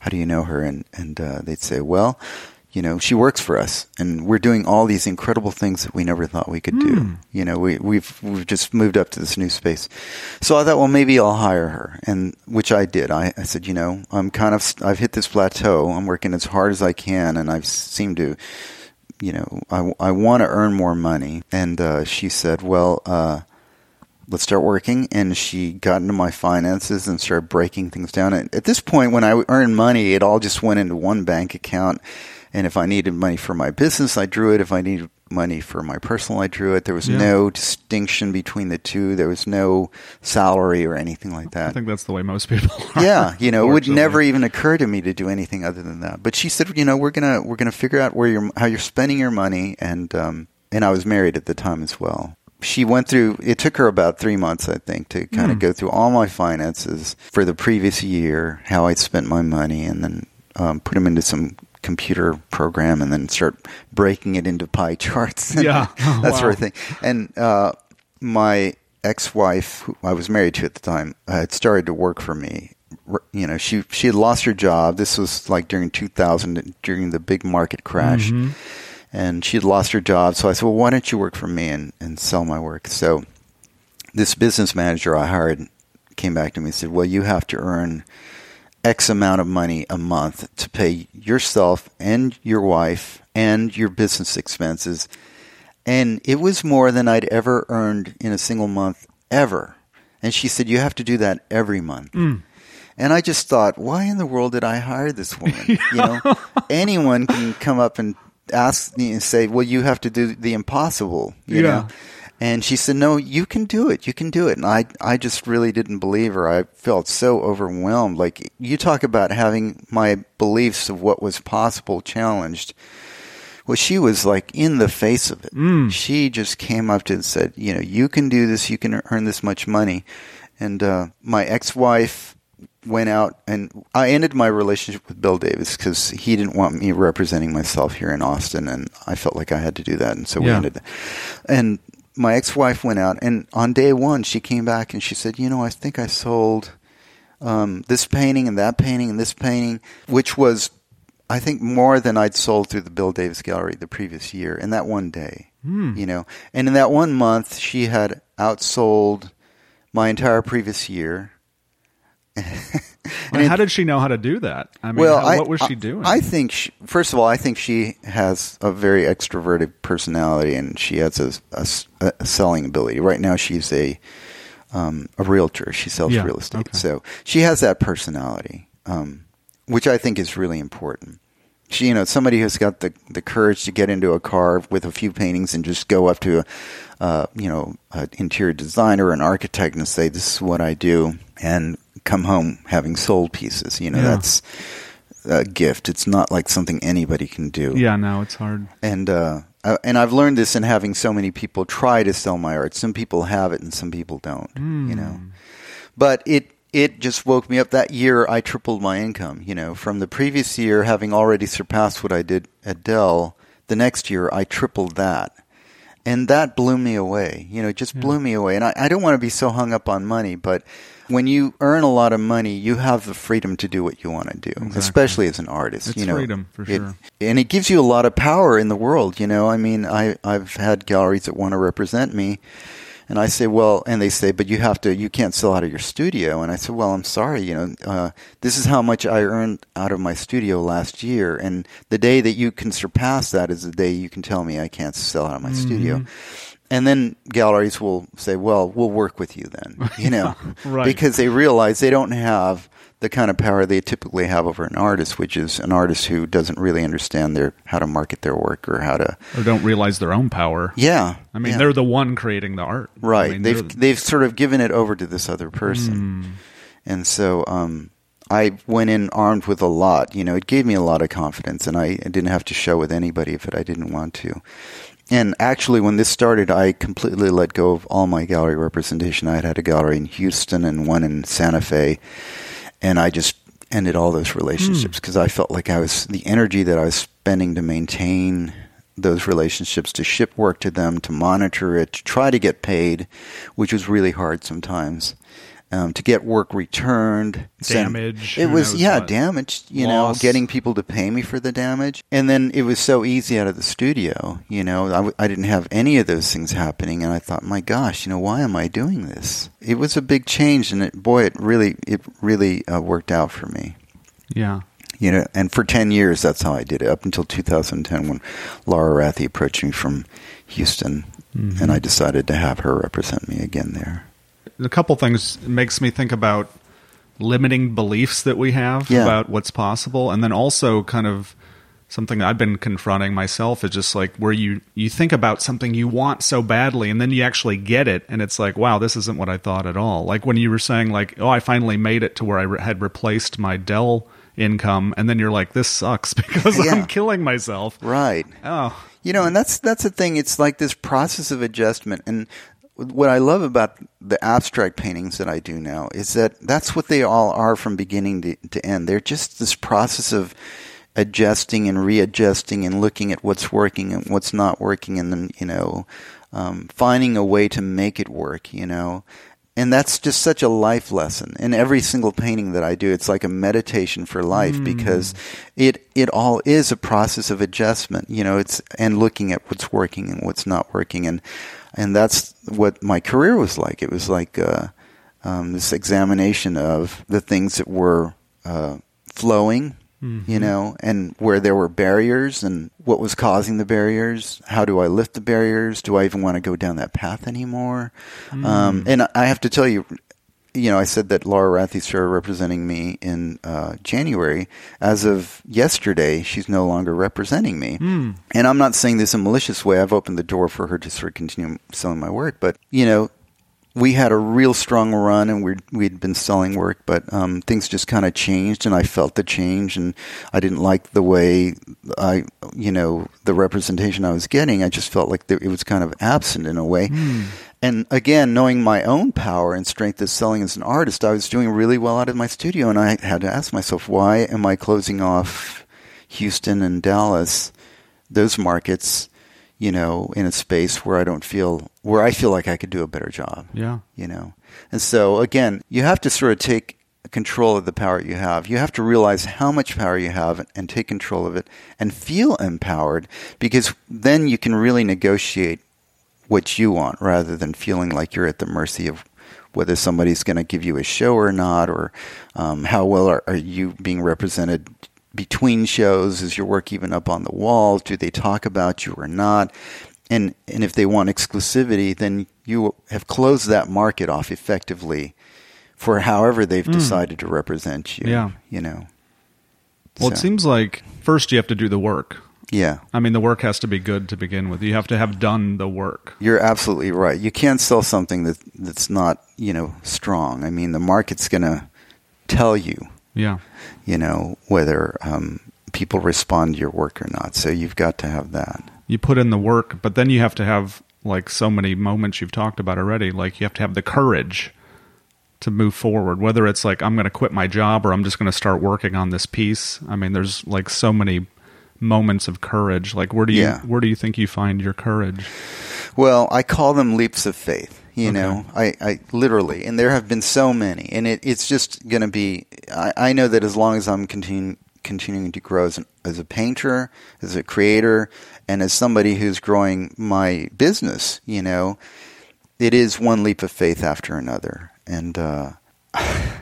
How do you know her?" And and uh, they'd say, "Well." You know, she works for us, and we're doing all these incredible things that we never thought we could do. Hmm. You know, we, we've we've just moved up to this new space, so I thought, well, maybe I'll hire her, and which I did. I, I said, you know, I'm kind of I've hit this plateau. I'm working as hard as I can, and I've seemed to, you know, I, I want to earn more money. And uh, she said, well, uh, let's start working. And she got into my finances and started breaking things down. And at this point, when I earned money, it all just went into one bank account. And if I needed money for my business, I drew it. If I needed money for my personal, I drew it. There was Yeah. no distinction between the two. There was no salary or anything like that. I think that's the way most people are. yeah, you know, it would never even occur to me to do anything other than that. But she said, you know, we're gonna we're gonna figure out where you're how you're spending your money, and um, and I was married at the time as well. She went through. It took her about three months, I think, to kind of Mm. go through all my finances for the previous year, how I'd spent my money, and then um, put them into some computer program, and then start breaking it into pie charts, and Yeah. That sort of thing. And uh, my ex-wife, who I was married to at the time, uh, had started to work for me. You know, she she had lost her job. This was like during 2000, during the big market crash, Mhm. and she had lost her job. So I said, "Well, why don't you work for me and and sell my work?" So this business manager I hired came back to me and said, "Well, you have to earn." X amount of money a month to pay yourself and your wife and your business expenses. And it was more than I'd ever earned in a single month ever. And she said, You have to do that every month. Mm. And I just thought, why in the world did I hire this woman? You know, anyone can come up and ask me and say, well, you have to do the impossible, you Yeah. know? And she said, no, you can do it. You can do it. And I, I just really didn't believe her. I felt so overwhelmed. Like you talk about having my beliefs of what was possible challenged. Well, she was like in the face of it. Mm. She just came up to and said, you know, you can do this. You can earn this much money. And uh, my ex-wife went out and I ended my relationship with Bill Davis because he didn't want me representing myself here in Austin, and I felt like I had to do that, and so we ended. That. And my ex-wife went out, and on day one, she came back and she said, "You know, I think I sold um, this painting and that painting and this painting, which was." I think more than I'd sold through the Bill Davis Gallery the previous year in that one day, Hmm. you know. And in that one month, she had outsold my entire previous year. Well, how did she know how to do that? I mean, well, how- I, what was she doing? I think, she, first of all, I think she has a very extroverted personality, and she has a selling ability. Right now, she's a um, a realtor. She sells Yeah, real estate, okay. so she has that personality, um, which I think is really important. She, you know, somebody who's got the the courage to get into a car with a few paintings and just go up to a, uh, you know, an interior designer an architect and say, "This is what I do," and come home having sold pieces. You know, Yeah. that's a gift. It's not like something anybody can do. yeah, no, it's hard. And uh, uh, and I've learned this in having so many people try to sell my art. Some people have it and some people don't. You know, but it it just woke me up. That year, I tripled my income. You know, from the previous year, having already surpassed what I did at Dell, the next year I tripled that. And that blew me away. You know, it just hmm. blew me away. And I, I don't want to be so hung up on money, but when you earn a lot of money, you have the freedom to do what you want to do, Exactly. especially as an artist. It's you know, freedom, for It- sure. and it gives you a lot of power in the world. You know, I mean, I I've had galleries that want to represent me, and I say, well, and they say, but you have to, you can't sell out of your studio. And I said, well, I'm sorry, you know, uh, this is how much I earned out of my studio last year, and the day that you can surpass that is the day you can tell me I can't sell out of my studio. and then galleries will say, "Well, we'll work with you then," you know, Right. because they realize they don't have the kind of power they typically have over an artist, which is an artist who doesn't really understand their how to market their work or how to. or don't realize their own power. Yeah, I mean, yeah. they're the one creating the art. I right. mean, they've they've sort of given it over to this other person, and so um, I went in armed with a lot. You know, it gave me a lot of confidence, and I, I didn't have to show with anybody if it I didn't want to. And actually, when this started, I completely let go of all my gallery representation. I had had a gallery in Houston and one in Santa Fe, and I just ended all those relationships hmm. because I felt like I was the energy that I was spending to maintain those relationships, to ship work to them, to monitor it, to try to get paid, which was really hard sometimes. Um, to get work returned, send- Damage, It was yeah, what. damaged. You Loss. know, getting people to pay me for the damage, and then it was so easy out of the studio. You know, I, w- I didn't have any of those things happening, and I thought, my gosh, you know, why am I doing this? It was a big change, and it, boy, it really, it really uh, worked out for me. yeah. You know, and for ten years, that's how I did it up until 2010 when Laura Rathe approached me from Houston, Mm-hmm. and I decided to have her represent me again there. A couple things makes me think about limiting beliefs that we have Yeah. about what's possible and then also kind of something I've been confronting myself is just like where you you think about something you want so badly and then you actually get it and it's like wow this isn't what I thought at all like when you were saying like oh I finally made it to where I re- had replaced my Dell income and then you're like this sucks because Yeah. I'm killing myself Right. oh You know, and that's that's the thing. It's like this process of adjustment. And what I love about the abstract paintings that I do now is that that's what they all are from beginning to, to end. They're just this process of adjusting and readjusting and looking at what's working and what's not working, and then you know, um, finding a way to make it work. You know. And that's just such a life lesson. In every single painting that I do, it's like a meditation for life because it it all is a process of adjustment. You know, it's and looking at what's working and what's not working, and and that's what my career was like. It was like uh, um, this examination of the things that were uh, flowing, you know, and where there were barriers and what was causing the barriers. How do I lift the barriers? Do I even want to go down that path anymore? Um, and I have to tell you, you know, I said that Laura Rathe started representing me in uh, January. As of yesterday, she's no longer representing me. And I'm not saying this in a malicious way. I've opened the door for her to sort of continue selling my work. But, you know, we had a real strong run and we'd, we'd been selling work, but um, things just kind of changed and I felt the change and I didn't like the way I, you know, the representation I was getting. I just felt like it was kind of absent in a way. And again, knowing my own power and strength as selling as an artist, I was doing really well out of my studio and I had to ask myself, why am I closing off Houston and Dallas, those markets, you know, in a space where I don't feel where I feel like I could do a better job. yeah You know. And so again, you have to sort of take control of the power you have. You have to realize how much power you have and take control of it and feel empowered because then you can really negotiate what you want rather than feeling like you're at the mercy of whether somebody's going to give you a show or not, or um, how well are, are you being represented between shows? Is your work even up on the walls? Do they talk about you or not? And and if they want exclusivity, then you have closed that market off effectively for however they've decided to represent you. Yeah. you know. well it seems like first you have to do the work yeah. I mean the work has to be good to begin with you have to have done the work You're absolutely right. You can't sell something that that's not, you know, strong. I mean, the market's going to tell you, yeah you know, whether um, people respond to your work or not. So you've got to have that. you put in the work, but then you have to have like so many moments you've talked about already. Like you have to have the courage to move forward. Whether it's like I'm going to quit my job or I'm just going to start working on this piece. I mean, there's like so many moments of courage. Like where do you Yeah. where do you think you find your courage? Well, I call them leaps of faith. You Okay. know, I, I literally, and there have been so many, and it, it's just going to be. I, I know that as long as I'm continuing continuing to grow as, an, as a painter, as a creator, and as somebody who's growing my business, you know, it is one leap of faith after another, and uh, I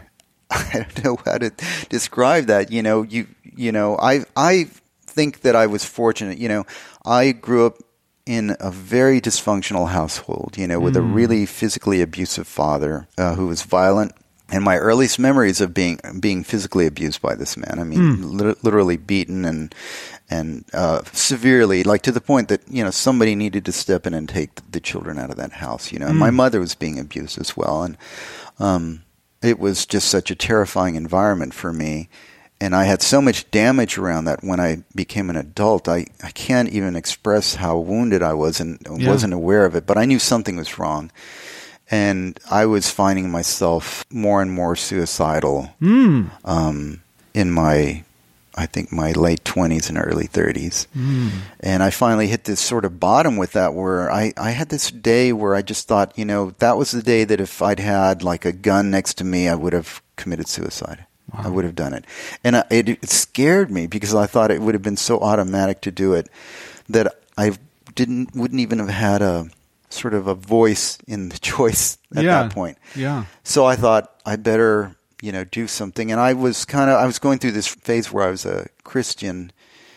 don't know how to describe that. You know, you you know, I I think that I was fortunate. You know, I grew up in a very dysfunctional household, you know, with a really physically abusive father uh, who was violent. And my earliest memories of being being physically abused by this man. I mean, lit- literally beaten and and uh, severely, like to the point that you know somebody needed to step in and take the children out of that house. You know, and my mother was being abused as well, and um, it was just such a terrifying environment for me. And I had so much damage around that when I became an adult. I, I can't even express how wounded I was and Yeah. wasn't aware of it, but I knew something was wrong. And I was finding myself more and more suicidal Mm. um, in my, I think, my late 20s and early 30s. Mm. And I finally hit this sort of bottom with that where I, I had this day where I just thought, you know, that was the day that if I'd had like a gun next to me, I would have committed suicide. I would have done it. And I, it, it scared me because I thought it would have been so automatic to do it that I didn't, wouldn't even have had a sort of a voice in the choice at Yeah. that point. Yeah. So I thought I better, you know, do something. And I was kind of I was going through this phase where I was a Christian,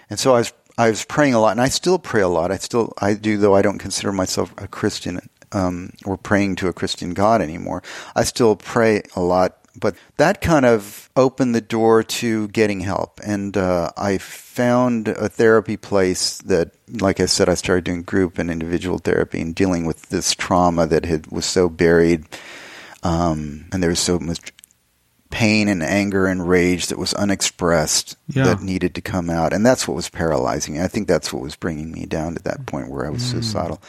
and so I was I was praying a lot, and I still pray a lot. I still I do, though I don't consider myself a Christian um, or praying to a Christian God anymore. I still pray a lot. But that kind of opened the door to getting help. And uh, I found a therapy place that, like I said, I started doing group and individual therapy and dealing with this trauma that had, was so buried um, and there was so much pain and anger and rage that was unexpressed Yeah. that needed to come out, and that's what was paralyzing. me. I think that's what was bringing me down to that point where I was suicidal.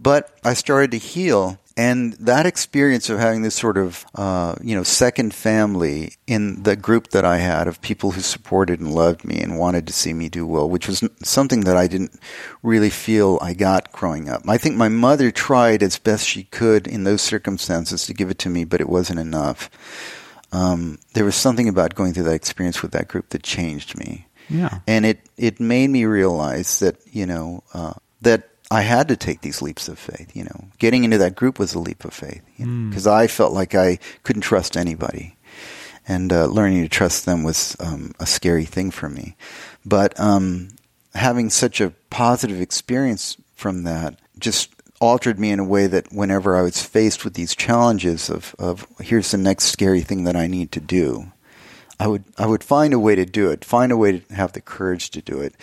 But I started to heal, and that experience of having this sort of uh, you know second family in the group that I had of people who supported and loved me and wanted to see me do well, which was something that I didn't really feel I got growing up. I think my mother tried as best she could in those circumstances to give it to me, but it wasn't enough. Um, there was something about going through that experience with that group that changed me Yeah. and it it made me realize that you know uh, that I had to take these leaps of faith. You know, getting into that group was a leap of faith because I felt like I couldn't trust anybody, and uh, learning to trust them was um, a scary thing for me. But um, having such a positive experience from that just altered me in a way that whenever I was faced with these challenges of, of here's the next scary thing that I need to do, I would I would find a way to do it, find a way to have the courage to do it,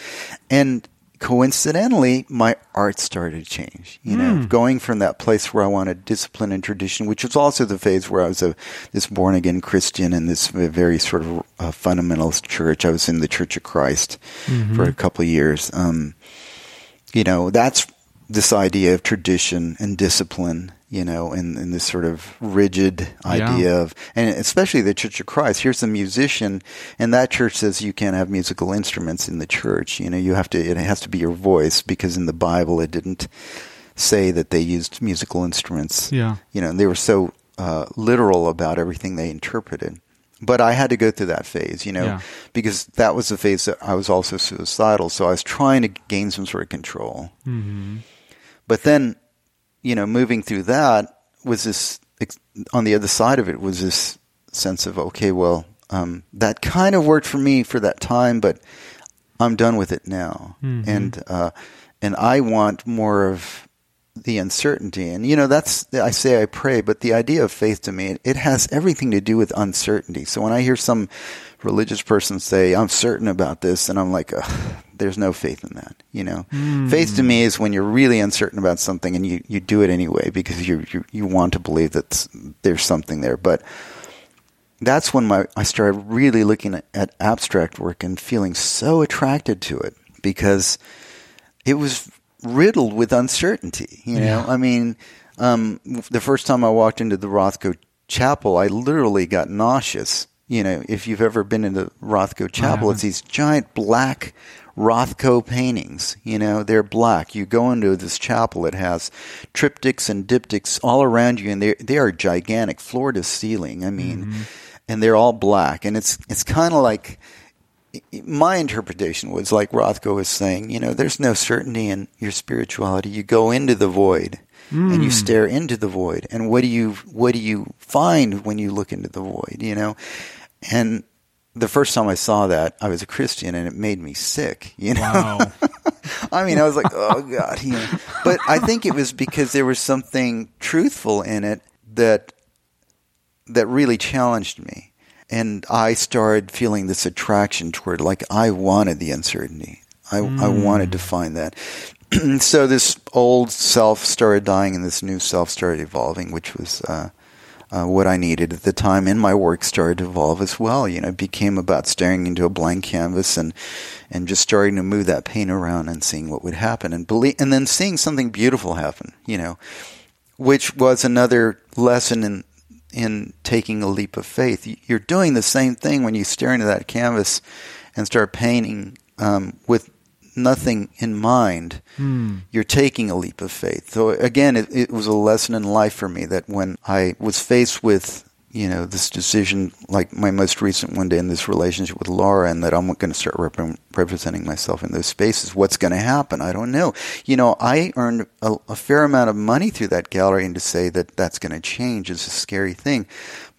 and coincidentally, my art started to change. You know, going from that place where I wanted discipline and tradition, which was also the phase where I was a this born again Christian in this very sort of uh, fundamentalist church. I was in the Church of Christ for a couple of years. Um, you know, that's this idea of tradition and discipline, you know, and, and this sort of rigid idea of, and especially the Church of Christ. Here's the musician, and that church says you can't have musical instruments in the church. You know, you have to, it has to be your voice because in the Bible it didn't say that they used musical instruments. Yeah. You know, they were so uh, literal about everything they interpreted. But I had to go through that phase, you know, Yeah. because that was the phase that I was also suicidal. So I was trying to gain some sort of control. Mm-hmm. But then, you know, moving through that was this, on the other side of it was this sense of, okay, well, um, that kind of worked for me for that time, but I'm done with it now. And, uh, and I want more of the uncertainty. And, you know, that's, I say I pray, but the idea of faith to me, it, it has everything to do with uncertainty. So when I hear some religious person say, I'm certain about this, and I'm like, Ugh, there's no faith in that. You know, faith to me is when you're really uncertain about something and you, you do it anyway because you, you, you want to believe that there's something there. But that's when my I started really looking at, at abstract work and feeling so attracted to it because it was riddled with uncertainty. You know, Yeah. I mean, um, the first time I walked into the Rothko Chapel, I literally got nauseous. You know, if you've ever been into Rothko Chapel, it's these giant black Rothko paintings. You know, they're black. You go into this chapel, it has triptychs and diptychs all around you, and they they are gigantic, floor to ceiling. I mean, mm-hmm. and they're all black, and it's it's kind of like my interpretation was like Rothko was saying, you know, there's no certainty in your spirituality. You go into the void and you mm. stare into the void. And what do you what do you find when you look into the void, you know? And the first time I saw that, I was a Christian and it made me sick, you know. Wow. I mean, I was like, oh god. You know. But I think it was because there was something truthful in it that that really challenged me, and I started feeling this attraction toward like I wanted the uncertainty. I, mm. I wanted to find that. so this old self started dying, and this new self started evolving, which was. Uh, uh, what I needed at the time, and my work started to evolve as well. You know, it became about staring into a blank canvas and and just starting to move that paint around and seeing what would happen, and believe, and then seeing something beautiful happen. You know, which was another lesson in in taking a leap of faith. You're doing the same thing when you stare into that canvas and start painting um, with nothing in mind, hmm. you're taking a leap of faith. So again, it, it, was a lesson in life for me that when I was faced with you know this decision, like my most recent one day in this relationship with Laura, and that I'm going to start rep- representing myself in those spaces. What's going to happen? I don't know. You know, I earned a, a fair amount of money through that gallery, and to say that that's going to change is a scary thing.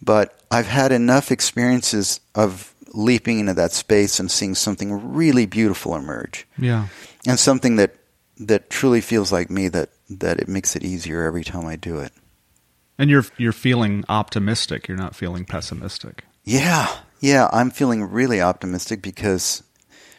But I've had enough experiences of leaping into that space and seeing something really beautiful emerge. Yeah. And something that that truly feels like me that that it makes it easier every time I do it. And you're you're feeling optimistic, you're not feeling pessimistic. Yeah. Yeah, I'm feeling really optimistic because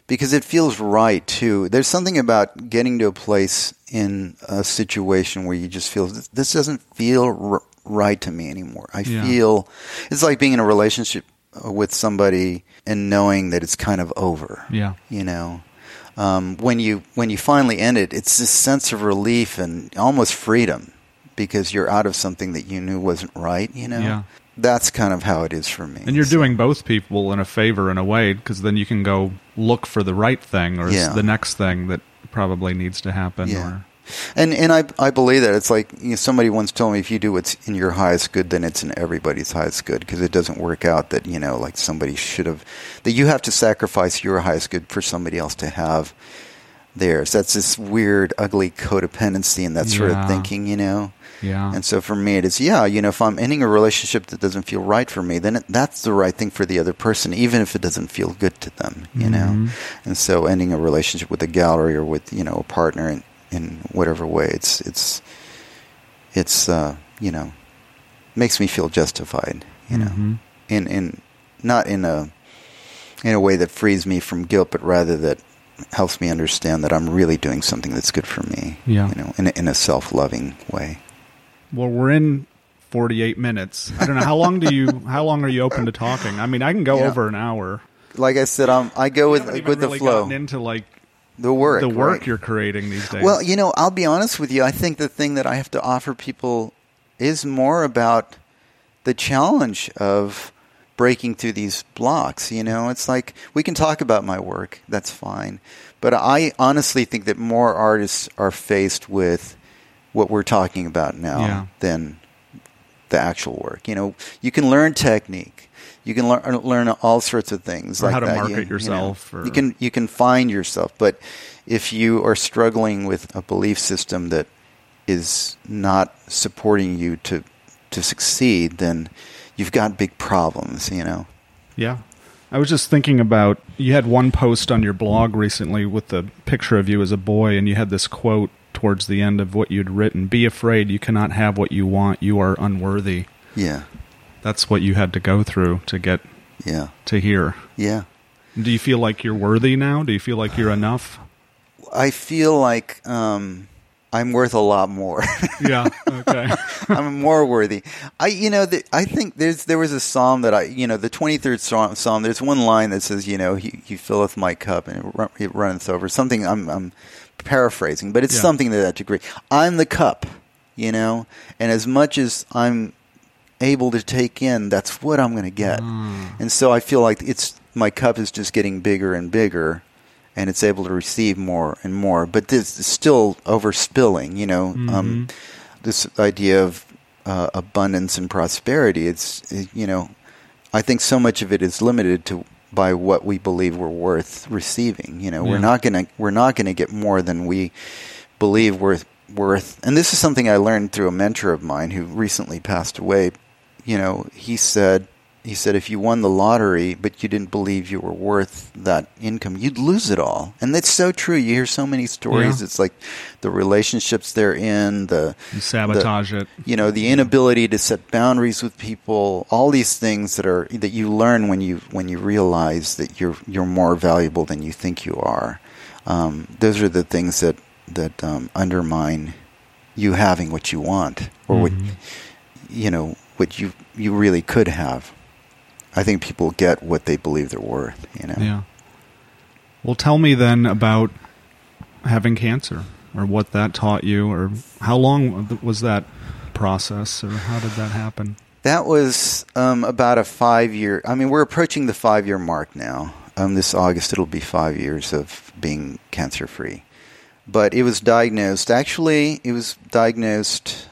because it feels right too. There's something about getting to a place in a situation where you just feel this doesn't feel r- right to me anymore. I yeah. feel it's like being in a relationship with somebody and knowing that it's kind of over. Yeah. You know, um, when you when you finally end it, it's this sense of relief and almost freedom because you're out of something that you knew wasn't right. You know. Yeah. That's kind of how it is for me. And you're so. doing both people in a favor in a way because then you can go look for the right thing or yeah. the next thing that probably needs to happen. Yeah. Or and and I I believe that it's like you know, somebody once told me if you do what's in your highest good, then it's in everybody's highest good because it doesn't work out that you know like somebody should have that you have to sacrifice your highest good for somebody else to have theirs. That's this weird, ugly codependency and that sort yeah. of thinking, you know. Yeah. And so for me, it is yeah. You know, if I'm ending a relationship that doesn't feel right for me, then it, that's the right thing for the other person, even if it doesn't feel good to them. You mm-hmm. know. And so ending a relationship with a gallery or with you know a partner and in whatever way. It's it's it's uh, you know makes me feel justified. You know, mm-hmm. in in not in a in a way that frees me from guilt, but rather that helps me understand that I'm really doing something that's good for me. Yeah. You know, in a, in a self loving way. Well, we're in 48 minutes. I don't know how long do you how long are you open to talking? I mean, I can go yeah. over an hour. Like I said, um, I go with with really the flow. Into like the work, the work right? you're creating these days. Well, you know, I'll be honest with you. I think the thing that I have to offer people is more about the challenge of breaking through these blocks. You know, it's like we can talk about my work, that's fine, but I honestly think that more artists are faced with what we're talking about now yeah. than the actual work. You know, you can learn technique you can learn learn all sorts of things or like how to that. market you, yourself. You, know, you can you can find yourself, but if you are struggling with a belief system that is not supporting you to to succeed, then you've got big problems. You know. Yeah. I was just thinking about you had one post on your blog recently with the picture of you as a boy, and you had this quote towards the end of what you'd written Be afraid, you cannot have what you want, you are unworthy. Yeah that's what you had to go through to get yeah to here. Yeah. Do you feel like you're worthy now? Do you feel like you're enough? I feel like um, I'm worth a lot more. yeah. Okay. I'm more worthy. I, you know, the, I think there's there was a psalm that I, you know, the 23rd psalm. There's one line that says, you know, he, he filleth my cup and it, run, it runneth over. Something I'm, I'm paraphrasing, but it's yeah. something to that degree. I'm the cup, you know, and as much as I'm able to take in, that's what I'm going to get. Mm. And so I feel like it's my cup is just getting bigger and bigger, and it's able to receive more and more. But this is still overspilling. You know, um, mm-hmm. um, this idea of uh, abundance and prosperity. It's it, you know, I think so much of it is limited to by what we believe we're worth receiving. You know, yeah. we're not gonna we're not gonna get more than we believe worth worth. And this is something I learned through a mentor of mine who recently passed away you know, he said, he said if you won the lottery but you didn't believe you were worth that income, you'd lose it all. And that's so true. You hear so many stories. Yeah. It's like the relationships they're in, the You sabotage it. you know the inability to set boundaries with people all these things that are that you learn when you when you realize that you're you're more valuable than you think you are um, those are the things that that um, undermine you having what you want or what Mhm. you know what you you really could have i think people get what they believe they're worth you know Yeah. Well, tell me then about having cancer, or what that taught you, or how long was that process, or how did that happen? That was um, about a five year. I mean, we're approaching the five year mark now. Um, this August, it'll be five years of being cancer free. But it was diagnosed. Actually, it was diagnosed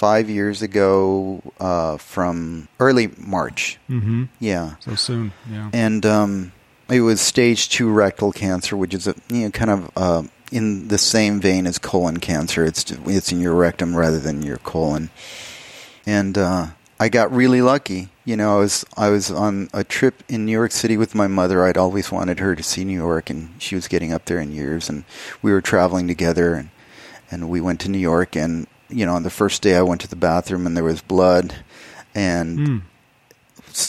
five years ago uh, from early March. Mm-hmm. Yeah, So soon. Yeah. and um, it was stage two rectal cancer, which is a, you know kind of uh, in the same vein as colon cancer. It's it's in your rectum rather than your colon, and uh, I got really lucky. You know, I was I was on a trip in New York City with my mother. I'd always wanted her to see New York, and she was getting up there in years, and we were traveling together, and and we went to New York, and you know, on the first day I went to the bathroom and there was blood, and Mm.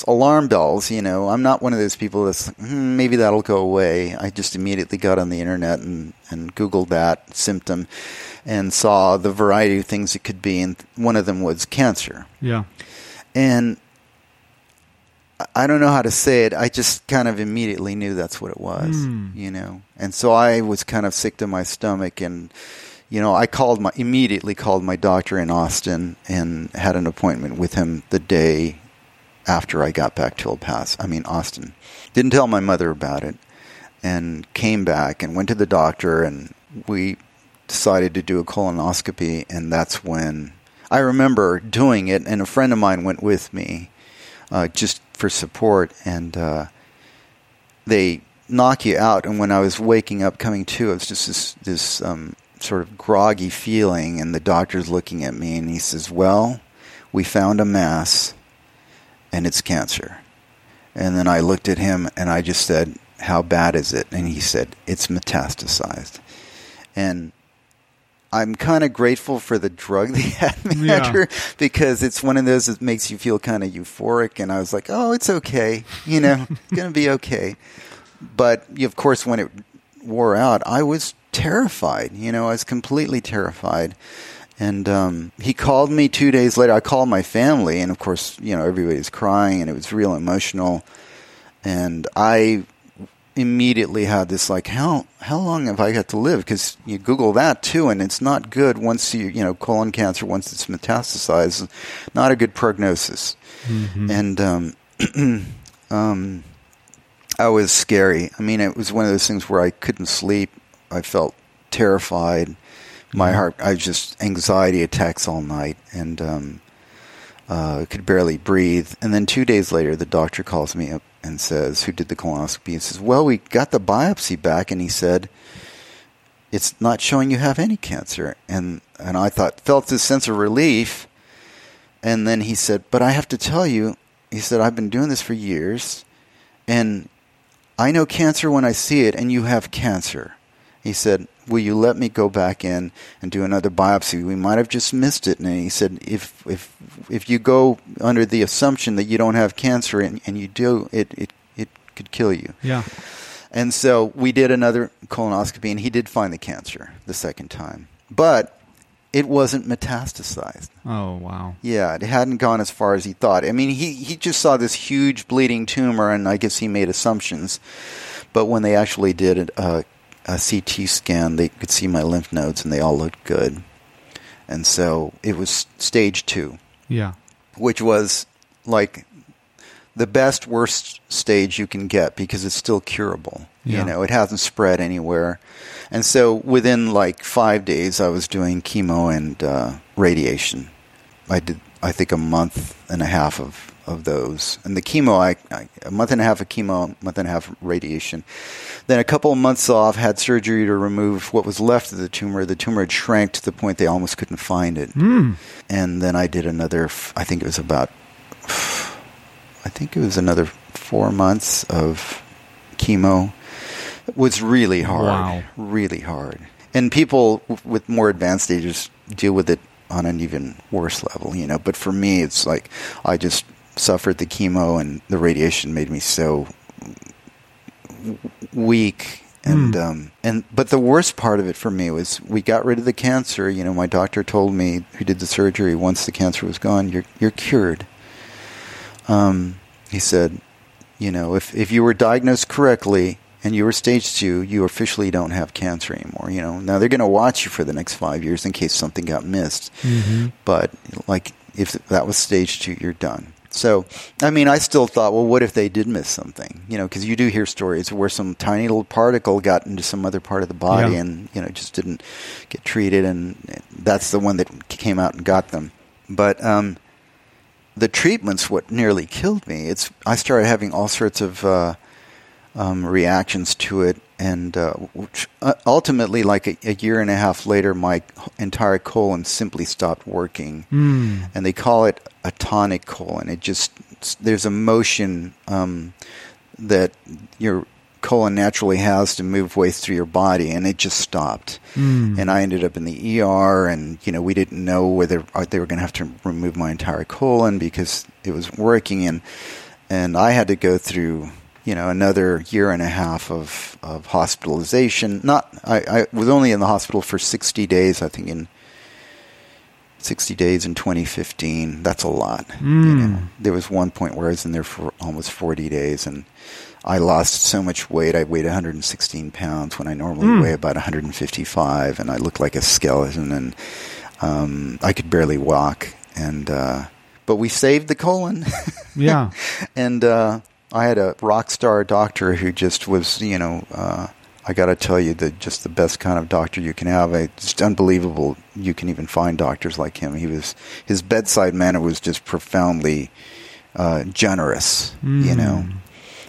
alarm bells. You know, I'm not one of those people that's like, hmm, maybe that'll go away. I just immediately got on the internet and and googled that symptom, and saw the variety of things it could be, and one of them was cancer. Yeah. And I- don't know how to say it. I just kind of immediately knew that's what it was, Hmm. you know. And so I was kind of sick to my stomach, and you know, I called my immediately called my doctor in Austin and had an appointment with him the day after I got back to El Paso. I mean Austin. Didn't tell my mother about it, and came back and went to the doctor, and we decided to do a colonoscopy, and that's when I remember doing it, and a friend of mine went with me uh, just for support, and uh, they knock you out. And when I was waking up, coming to, it was just this this um, sort of groggy feeling, and the doctor's looking at me, and he says, "Well, we found a mass, and it's cancer." And then I looked at him, and I just said, "How bad is it?" And he said, "It's metastasized." And I'm kind of grateful for the drug they had me Yeah. under because it's one of those that makes you feel kind of euphoric. And I was like, oh, it's okay. You know, it's going to be okay. But of course, when it wore out, I was terrified. You know, I was completely terrified. And um, he called me two days later. I called my family, and of course, you know, everybody's crying, and it was real emotional. And I immediately had this like how how long have I got to live? Because you Google that too, and it's not good once you you know colon cancer once it's metastasized, not a good prognosis. Mhm. And um, um, I was scary. I mean, it was one of those things where I couldn't sleep. I felt terrified. My Mhm. heart, I just anxiety attacks all night, and um, uh, could barely breathe. And then two days later, the doctor calls me up and says, "Who did the colonoscopy?" He says, "Well, we got the biopsy back, and he said it's not showing you have any cancer." And and I thought felt this sense of relief. And then he said, "But I have to tell you," he said, "I've been doing this for years, and I know cancer when I see it, and you have cancer." He said, "Will you let me go back in and do another biopsy? We might have just missed it." And he said, "If if if you go under the assumption that you don't have cancer and, and you do, it, it it could kill you." Yeah. And so we did another colonoscopy, and he did find the cancer the second time, but it wasn't metastasized. Oh wow. Yeah, it hadn't gone as far as he thought. I mean, he he just saw this huge bleeding tumor, and I guess he made assumptions. But when they actually did a, a CT scan, they could see my lymph nodes, and they all looked good. And so it was stage two, Yeah. which was like the best worst stage you can get because it's still curable. Yeah. You know, it hasn't spread anywhere. And so within like five days, I was doing chemo and uh, radiation. I did, I think, a month and a half of, of those. And the chemo, I, I a month and a half of chemo, a month and a half of radiation. Then a couple of months off, had surgery to remove what was left of the tumor. The tumor had shrank to the point they almost couldn't find it Mm. and then I did another. I think it was about I think it was another four months of chemo. It was really hard. Wow. Really hard. And people with more advanced stages deal with it on an even worse level, you know. But for me, it's like I just suffered the chemo and the radiation made me so weak and Hmm. um and but the worst part of it for me was we got rid of the cancer you know my doctor told me who did the surgery once the cancer was gone you're you're cured um he said you know if if you were diagnosed correctly and you were stage 2 you officially don't have cancer anymore you know now they're going to watch you for the next 5 years in case something got missed Mm-hmm. but like if that was stage two, you're done. So, I mean, I still thought, well, what if they did miss something? You know, because you do hear stories where some tiny little particle got into some other part of the body Yeah. and you know just didn't get treated, and that's the one that came out and got them. But um, the treatment's what nearly killed me. It's I started having all sorts of uh, um, reactions to it, and uh, which, uh, ultimately, like a, a year and a half later, my entire colon simply stopped working, Mm. and they call it atonic colon. It just there's a motion um, that your colon naturally has to move waste through your body, and it just stopped. Mm. And I ended up in the ER, and you know we didn't know whether uh, they were going to have to remove my entire colon because it was working, and and I had to go through you know another year and a half of of hospitalization. Not I, I was only in the hospital for sixty days, I think in. 60 days in 2015 that's a lot you Mm. know there was one point where i was in there for almost 40 days and i lost so much weight i weighed 116 pounds when i normally Mm. weigh about 155 and i looked like a skeleton and um, i could barely walk and uh, but we saved the colon Yeah. and uh, I had a rock star doctor who just was, you know, uh, I got to tell you, the just the best kind of doctor you can have. It's unbelievable. You can even find doctors like him. He was his bedside manner was just profoundly uh, generous, you Mm. know,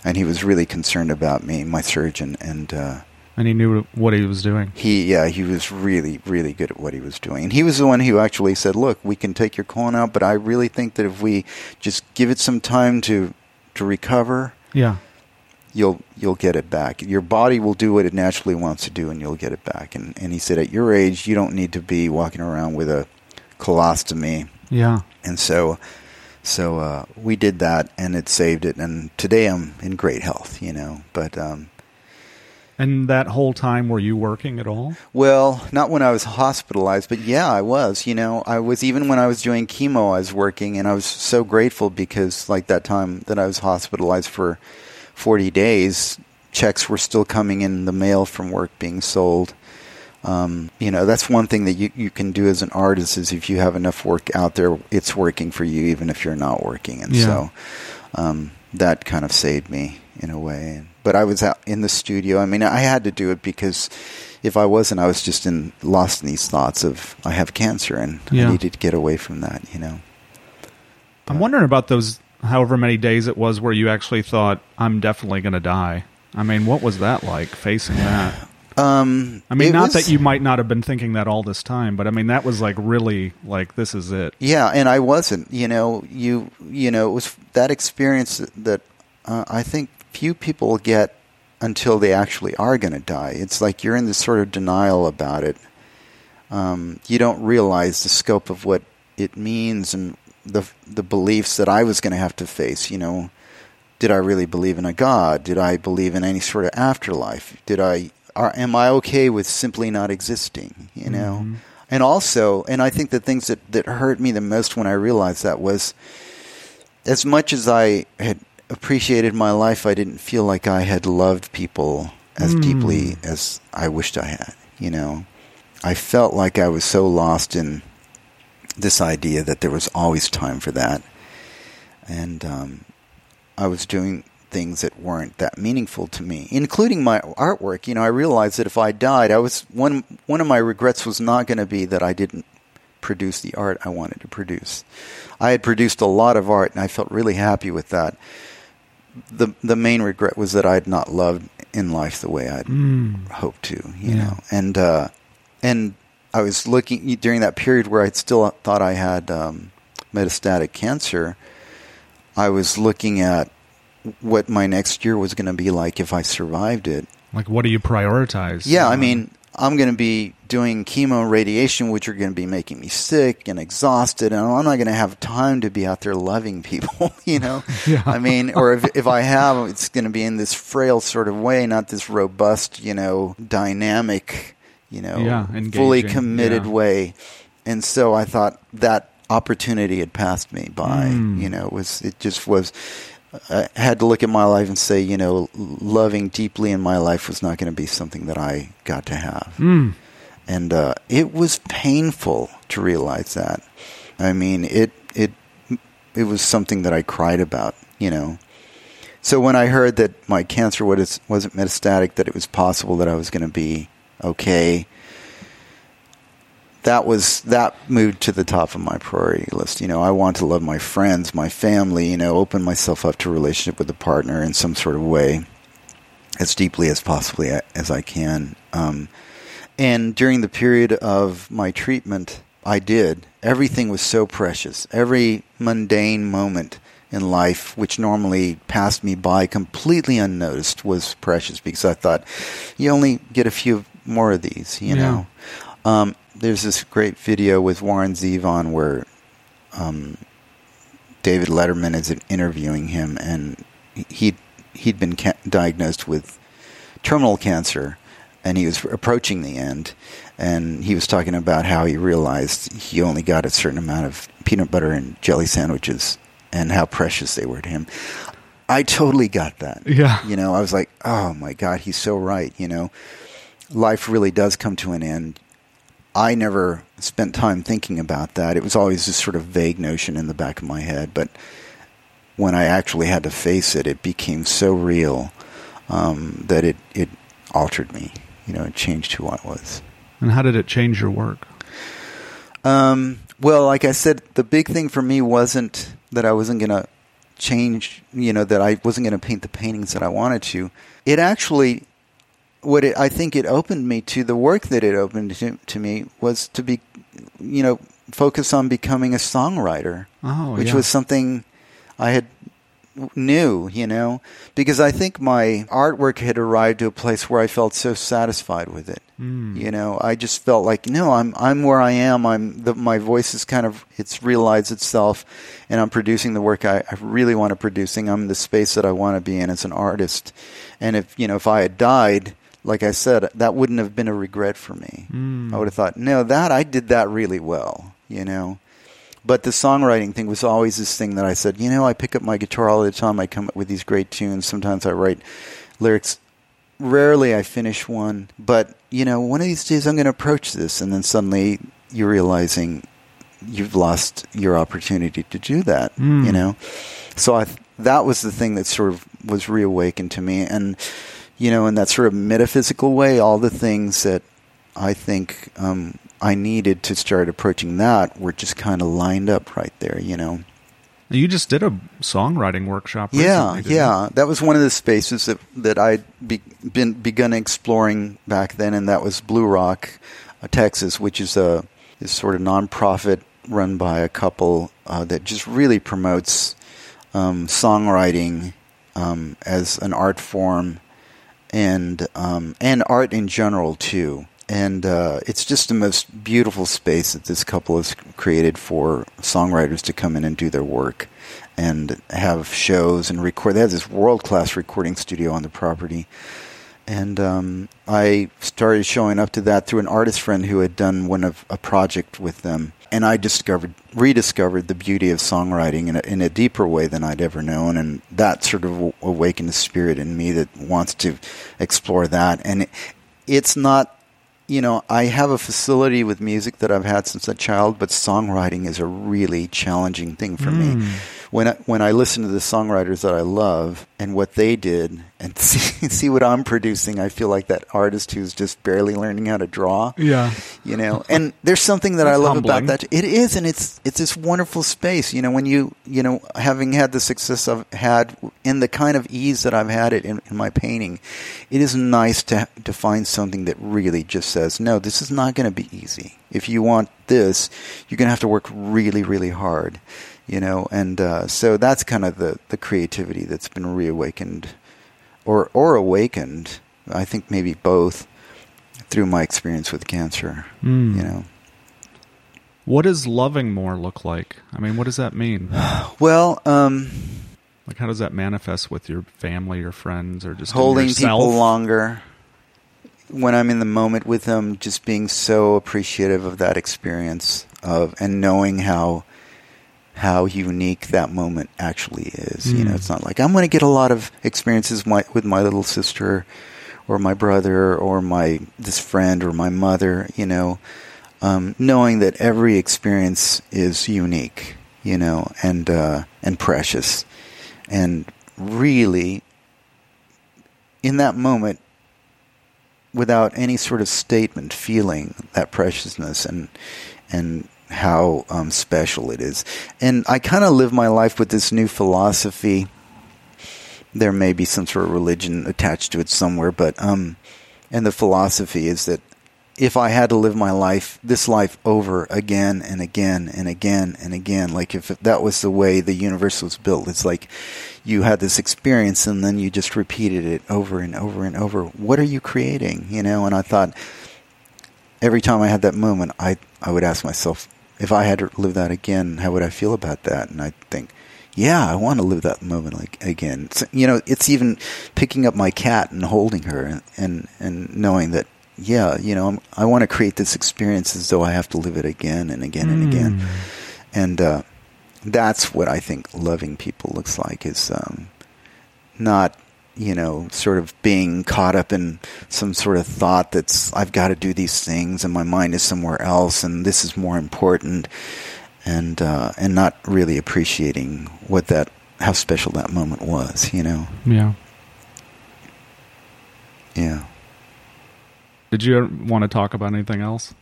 and he was really concerned about me, my surgeon, and. Uh, And he knew what he was doing. he yeah he was really really good at what he was doing and he was the one who actually said look we can take your colon out but i really think that if we just give it some time to to recover Yeah. you'll you'll get it back your body will do what it naturally wants to do and you'll get it back and and he said at your age you don't need to be walking around with a colostomy Yeah. and so so uh we did that and it saved it and today i'm in great health you know but um And that whole time, were you working at all? Well, not when I was hospitalized, but yeah, I was. You know, I was even when I was doing chemo, I was working, and I was so grateful because, like that time that I was hospitalized for 40 days, checks were still coming in the mail from work being sold. Um, you know, that's one thing that you, you can do as an artist is if you have enough work out there, it's working for you, even if you're not working. And Yeah. so um, that kind of saved me in a way. But I was out in the studio. I mean, I had to do it because if I wasn't, I was just in lost in these thoughts of I have cancer and Yeah. I needed to get away from that. You know. I'm wondering about those however many days it was where you actually thought, I'm definitely going to die. I mean, what was that like facing that? Um, I mean, not was- that you might not have been thinking that all this time, but I mean, that was like really like, this is it. Yeah, and I wasn't. You know, you you know, it was that experience that uh, I think few people get until they actually are going to die. It's like you're in this sort of denial about it. Um, you don't realize the scope of what it means and the the beliefs that I was going to have to face. You know, did I really believe in a God? Did I believe in any sort of afterlife? Did I? Are, am I okay with simply not existing? You know. Mhm. And also, and I think the things that, that hurt me the most when I realized that was as much as I had appreciated my life, I didn't feel like I had loved people as Mm. deeply as I wished I had. You know, I felt like I was so lost in this idea that there was always time for that. And um, I was doing things that weren't that meaningful to me, including my artwork. You know, I realized that if I died, I was one one of my regrets was not going to be that I didn't produce the art I wanted to produce. I had produced a lot of art, and I felt really happy with that. The The main regret was that I'd not loved in life the way I'd Mm. hoped to. You Yeah. know, and uh, and I was looking during that period where I still thought I had um, metastatic cancer. I was looking at what my next year was going to be like if I survived it. Like, what do you prioritize? Yeah, I Um, mean, I'm going to be doing chemo radiation, which are going to be making me sick and exhausted, and I'm not going to have time to be out there loving people, you know? Yeah. I mean, or if, if I have, it's going to be in this frail sort of way, not this robust, you know, dynamic, you know, Yeah, fully committed yeah. way. And so I thought that opportunity had passed me by. Mm. You know, it was it just was. I had to look at my life and say, you know, loving deeply in my life was not going to be something that I got to have Mm. and uh, it was painful to realize that. I mean, it it it was something that I cried about, you know. So when I heard that my cancer was wasn't metastatic, that it was possible that I was going to be okay, that was that moved to the top of my priority list. You know, I want to love my friends, my family. You know, open myself up to a relationship with a partner in some sort of way, as deeply as possibly as I can. Um, and during the period of my treatment, I did. Everything was so precious. Every mundane moment in life, which normally passed me by completely unnoticed, was precious because I thought, you only get a few more of these, you Yeah. know. Um, there's this great video with Warren Zevon where um, David Letterman is interviewing him, and he he'd been ca- diagnosed with terminal cancer, and he was approaching the end, and he was talking about how he realized he only got a certain amount of peanut butter and jelly sandwiches, and how precious they were to him. I totally got that. Yeah. You know, I was like, oh my God, he's so right. You know, life really does come to an end. I never spent time thinking about that. It was always this sort of vague notion in the back of my head. But when I actually had to face it, it became so real um, that it, it altered me. You know, it changed who I was. And how did it change your work? Um, well, like I said, the big thing for me wasn't that I wasn't going to change, you know, that I wasn't going to paint the paintings that I wanted to. It actually, what it, I think it opened me to, the work that it opened to, to me was to be, you know, focus on becoming a songwriter, Oh, which yeah. was something I had knew, you know, because I think my artwork had arrived to a place where I felt so satisfied with it. Mm. You know, I just felt like no, I'm I'm where I am. I'm the, my voice is kind of it's realized itself, and I'm producing the work I, I really want to producing. I'm the space that I want to be in as an artist, and if you know if I had died, like I said, that wouldn't have been a regret for me. Mm. I would have thought, no, that I did that really well. You know. But the songwriting thing was always this thing that I said, you know, I pick up my guitar all the time. I come up with these great tunes. Sometimes I write lyrics. Rarely I finish one, but you know, one of these days I'm going to approach this, and then suddenly you're realizing you've lost your opportunity to do that. Mm. You know, so I that was the thing that sort of was reawakened to me, and you know, in that sort of metaphysical way, all the things that I think um, I needed to start approaching that were just kind of lined up right there. You know. You just did a songwriting workshop. Yeah, recently, yeah. That was one of the spaces that that I'd be, been begun exploring back then, and that was Blue Rock, uh, Texas, which is a is sort of nonprofit run by a couple uh, that just really promotes um, songwriting um, as an art form and um, and art in general too. And uh, it's just the most beautiful space that this couple has created for songwriters to come in and do their work and have shows and record. They have this world class recording studio on the property. And um, I started showing up to that through an artist friend who had done one of a project with them, and I discovered, rediscovered the beauty of songwriting in a, in a deeper way than I'd ever known, and that sort of awakened a spirit in me that wants to explore that. And it, it's not, you know, I have a facility with music that I've had since a child, but songwriting is a really challenging thing for me Mm. When I, when I listen to the songwriters that I love and what they did and see see what I'm producing, I feel like that artist who's just barely learning how to draw. Yeah. You know, and there's something that I love humbling. about that. It is, and it's it's this wonderful space. You know, when you you know having had the success I've had in the kind of ease that I've had it in, in my painting, it is nice to to find something that really just says, no, this is not going to be easy. If you want this, you're going to have to work really, really hard you know, and uh, so that's kind of the the creativity that's been reawakened, or or awakened. I think maybe both through my experience with cancer. Mm. You know, What does loving more look like? I mean, what does that mean? well, um, Like, how does that manifest with your family or friends or just holding people longer. When I'm in the moment with them, just being so appreciative of that experience of and knowing how how unique that moment actually is. You know, Mm. it's not like I'm going to get a lot of experiences my, with my little sister or my brother or my this friend or my mother. You know, um, knowing that every experience is unique. You know, and uh, and precious, and really in that moment without any sort of statement feeling that preciousness and and how um, special it is and i kind of live my life with this new philosophy there may be some sort of religion attached to it somewhere but um and the philosophy is that if I had to live my life, this life over again and again and again and again, like if that was the way the universe was built, it's like you had this experience and then you just repeated it over and over and over. What are you creating? You know, and I thought every time I had that moment, I, I would ask myself, if I had to live that again, how would I feel about that? And I think, yeah, I want to live that moment like again. So, you know, it's even picking up my cat and holding her and, and, and knowing that yeah, you know, I'm, I want to create this experience as though I have to live it again and again and again. Mm. And uh, that's what I think loving people looks like is um, not, you know, sort of being caught up in some sort of thought that's, I've got to do these things and my mind is somewhere else and this is more important. And, uh, and not really appreciating what that, how special that moment was, you know? Yeah. Yeah. Did you want to talk about anything else?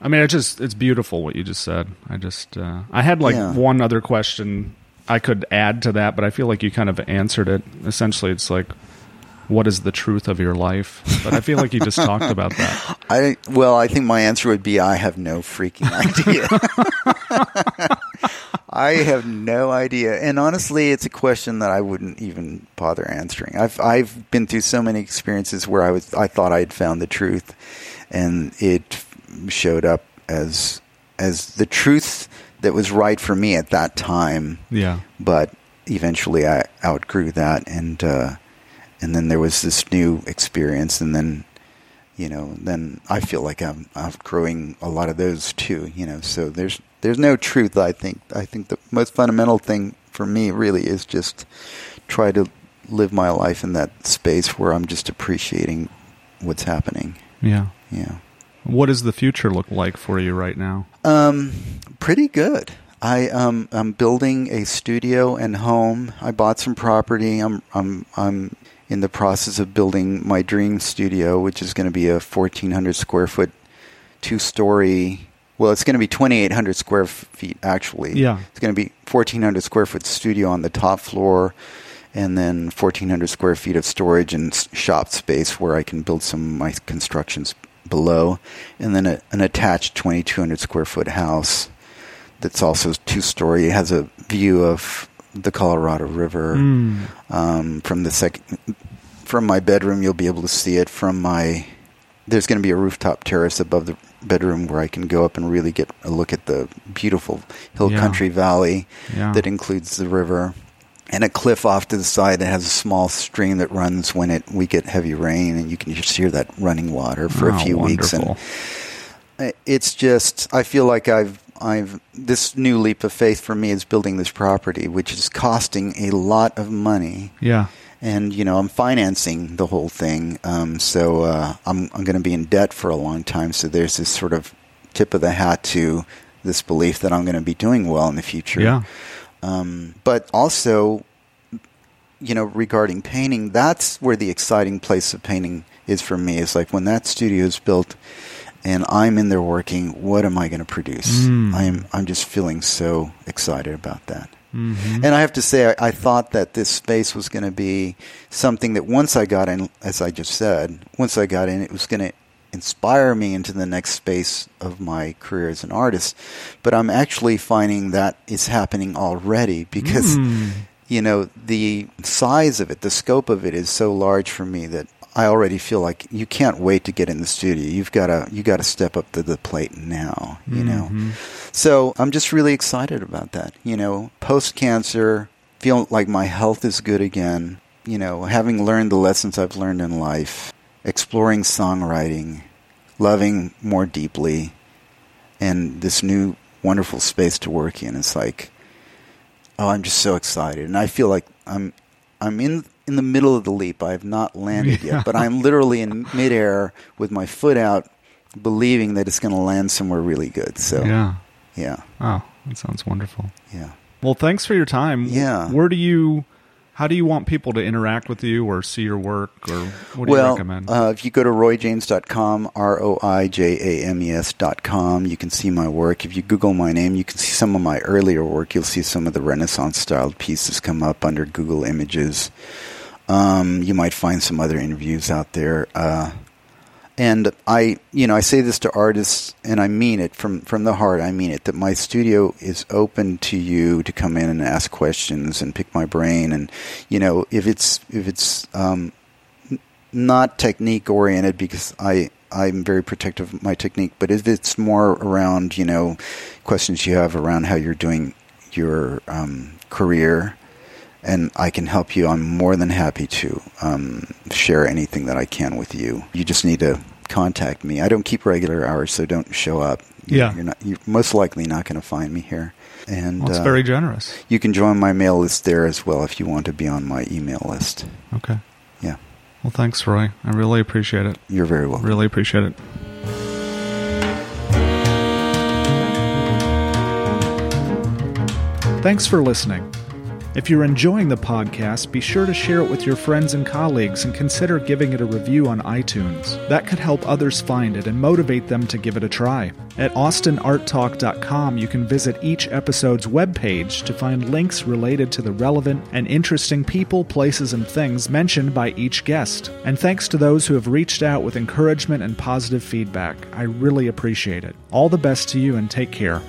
I mean, it's just it's beautiful what you just said. I just uh, I had like Yeah. one other question I could add to that, but I feel like you kind of answered it. Essentially, it's like, what is the truth of your life? But I feel like you just talked about that. I well, I think my answer would be I have no freaking idea. I have no idea, and honestly, it's a question that I wouldn't even bother answering. I've I've been through so many experiences where I was I thought I had found the truth, and it showed up as as the truth that was right for me at that time Yeah. but eventually I outgrew that, and uh, and then there was this new experience, and then you know, then I feel like I'm outgrowing a lot of those too. You know, so there's there's no truth. I think I think the most fundamental thing for me really is just try to live my life in that space where I'm just appreciating what's happening. Yeah. Yeah. What does the future look like for you right now? Um, pretty good. I um I'm building a studio and home. I bought some property. I'm I'm I'm in the process of building my dream studio, which is going to be a 1400 square foot, two story. Well, it's going to be 2800 square feet actually. Yeah. It's going to be 1400 square foot studio on the top floor, and then 1400 square feet of storage and shop space where I can build some of my constructions below, and then a, an attached 2200 square foot house that's also two story. It has a view of the Colorado River Mm. um, from the second from my bedroom. You'll be able to see it from my. There's going to be a rooftop terrace above the bedroom where I can go up and really get a look at the beautiful hill Yeah. country valley Yeah. that includes the river and a cliff off to the side that has a small stream that runs when it we get heavy rain and you can just hear that running water for Oh, a few weeks and it's just I feel like I've I've this new leap of faith for me is building this property, which is costing a lot of money, Yeah. and you know I'm financing the whole thing. Um, so uh, I'm I'm going to be in debt for a long time. So there's this sort of tip of the hat to this belief that I'm going to be doing well in the future. Yeah. Um, but also, you know, regarding painting, that's where the exciting place of painting is for me. Is like when that studio is built and I'm in there working. What am I going to produce? Mm. I'm I'm just feeling so excited about that. Mhm. And I have to say, I, I thought that this space was going to be something that once I got in, as I just said, once I got in, it was going to inspire me into the next space of my career as an artist. But I'm actually finding that it's happening already because, Mm. you know, the size of it, the scope of it is so large for me that I already feel like you can't wait to get in the studio. You've got to you got to step up to the plate now, you know. Mm-hmm. So, I'm just really excited about that. You know, post cancer, feel like my health is good again, you know, having learned the lessons I've learned in life, exploring songwriting, loving more deeply, and this new wonderful space to work in. It's like, oh, I'm just so excited, and I feel like I'm I'm in in the middle of the leap. I have not landed Yeah. yet, but I'm literally in midair with my foot out, believing that it's going to land somewhere really good. So Yeah. yeah, Oh, that sounds wonderful. yeah. Well, thanks for your time. Yeah. Where do you, how do you want people to interact with you or see your work or what do well, you recommend? Uh, if you go to roijames.com, R O I J A M E S.com, you can see my work. If you Google my name, you can see some of my earlier work. You'll see some of the Renaissance styled pieces come up under Google Images. Um, you might find some other interviews out there. Uh, and I, you know, I say this to artists, and I mean it from from the heart. I mean it that my studio is open to you to come in and ask questions and pick my brain. And you know, if it's if it's um, not technique oriented, because I I'm very protective of my technique, but if it's more around you know questions you have around how you're doing your um, career and I can help you. I'm more than happy to um, share anything that I can with you. You just need to contact me. I don't keep regular hours, so don't show up. You- Yeah. you're not. You're most likely not going to find me here. And well, it's uh, very generous. you can join my mail list there as well if you want to be on my email list. Okay. Yeah, Well, thanks, Roi. I really appreciate it. you're very welcome. Really appreciate it. Thanks for listening. If you're enjoying the podcast, be sure to share it with your friends and colleagues and consider giving it a review on iTunes. That could help others find it and motivate them to give it a try. At austinarttalk.com, you can visit each episode's webpage to find links related to the relevant and interesting people, places, and things mentioned by each guest. And thanks to those who have reached out with encouragement and positive feedback. I really appreciate it. All the best to you and take care.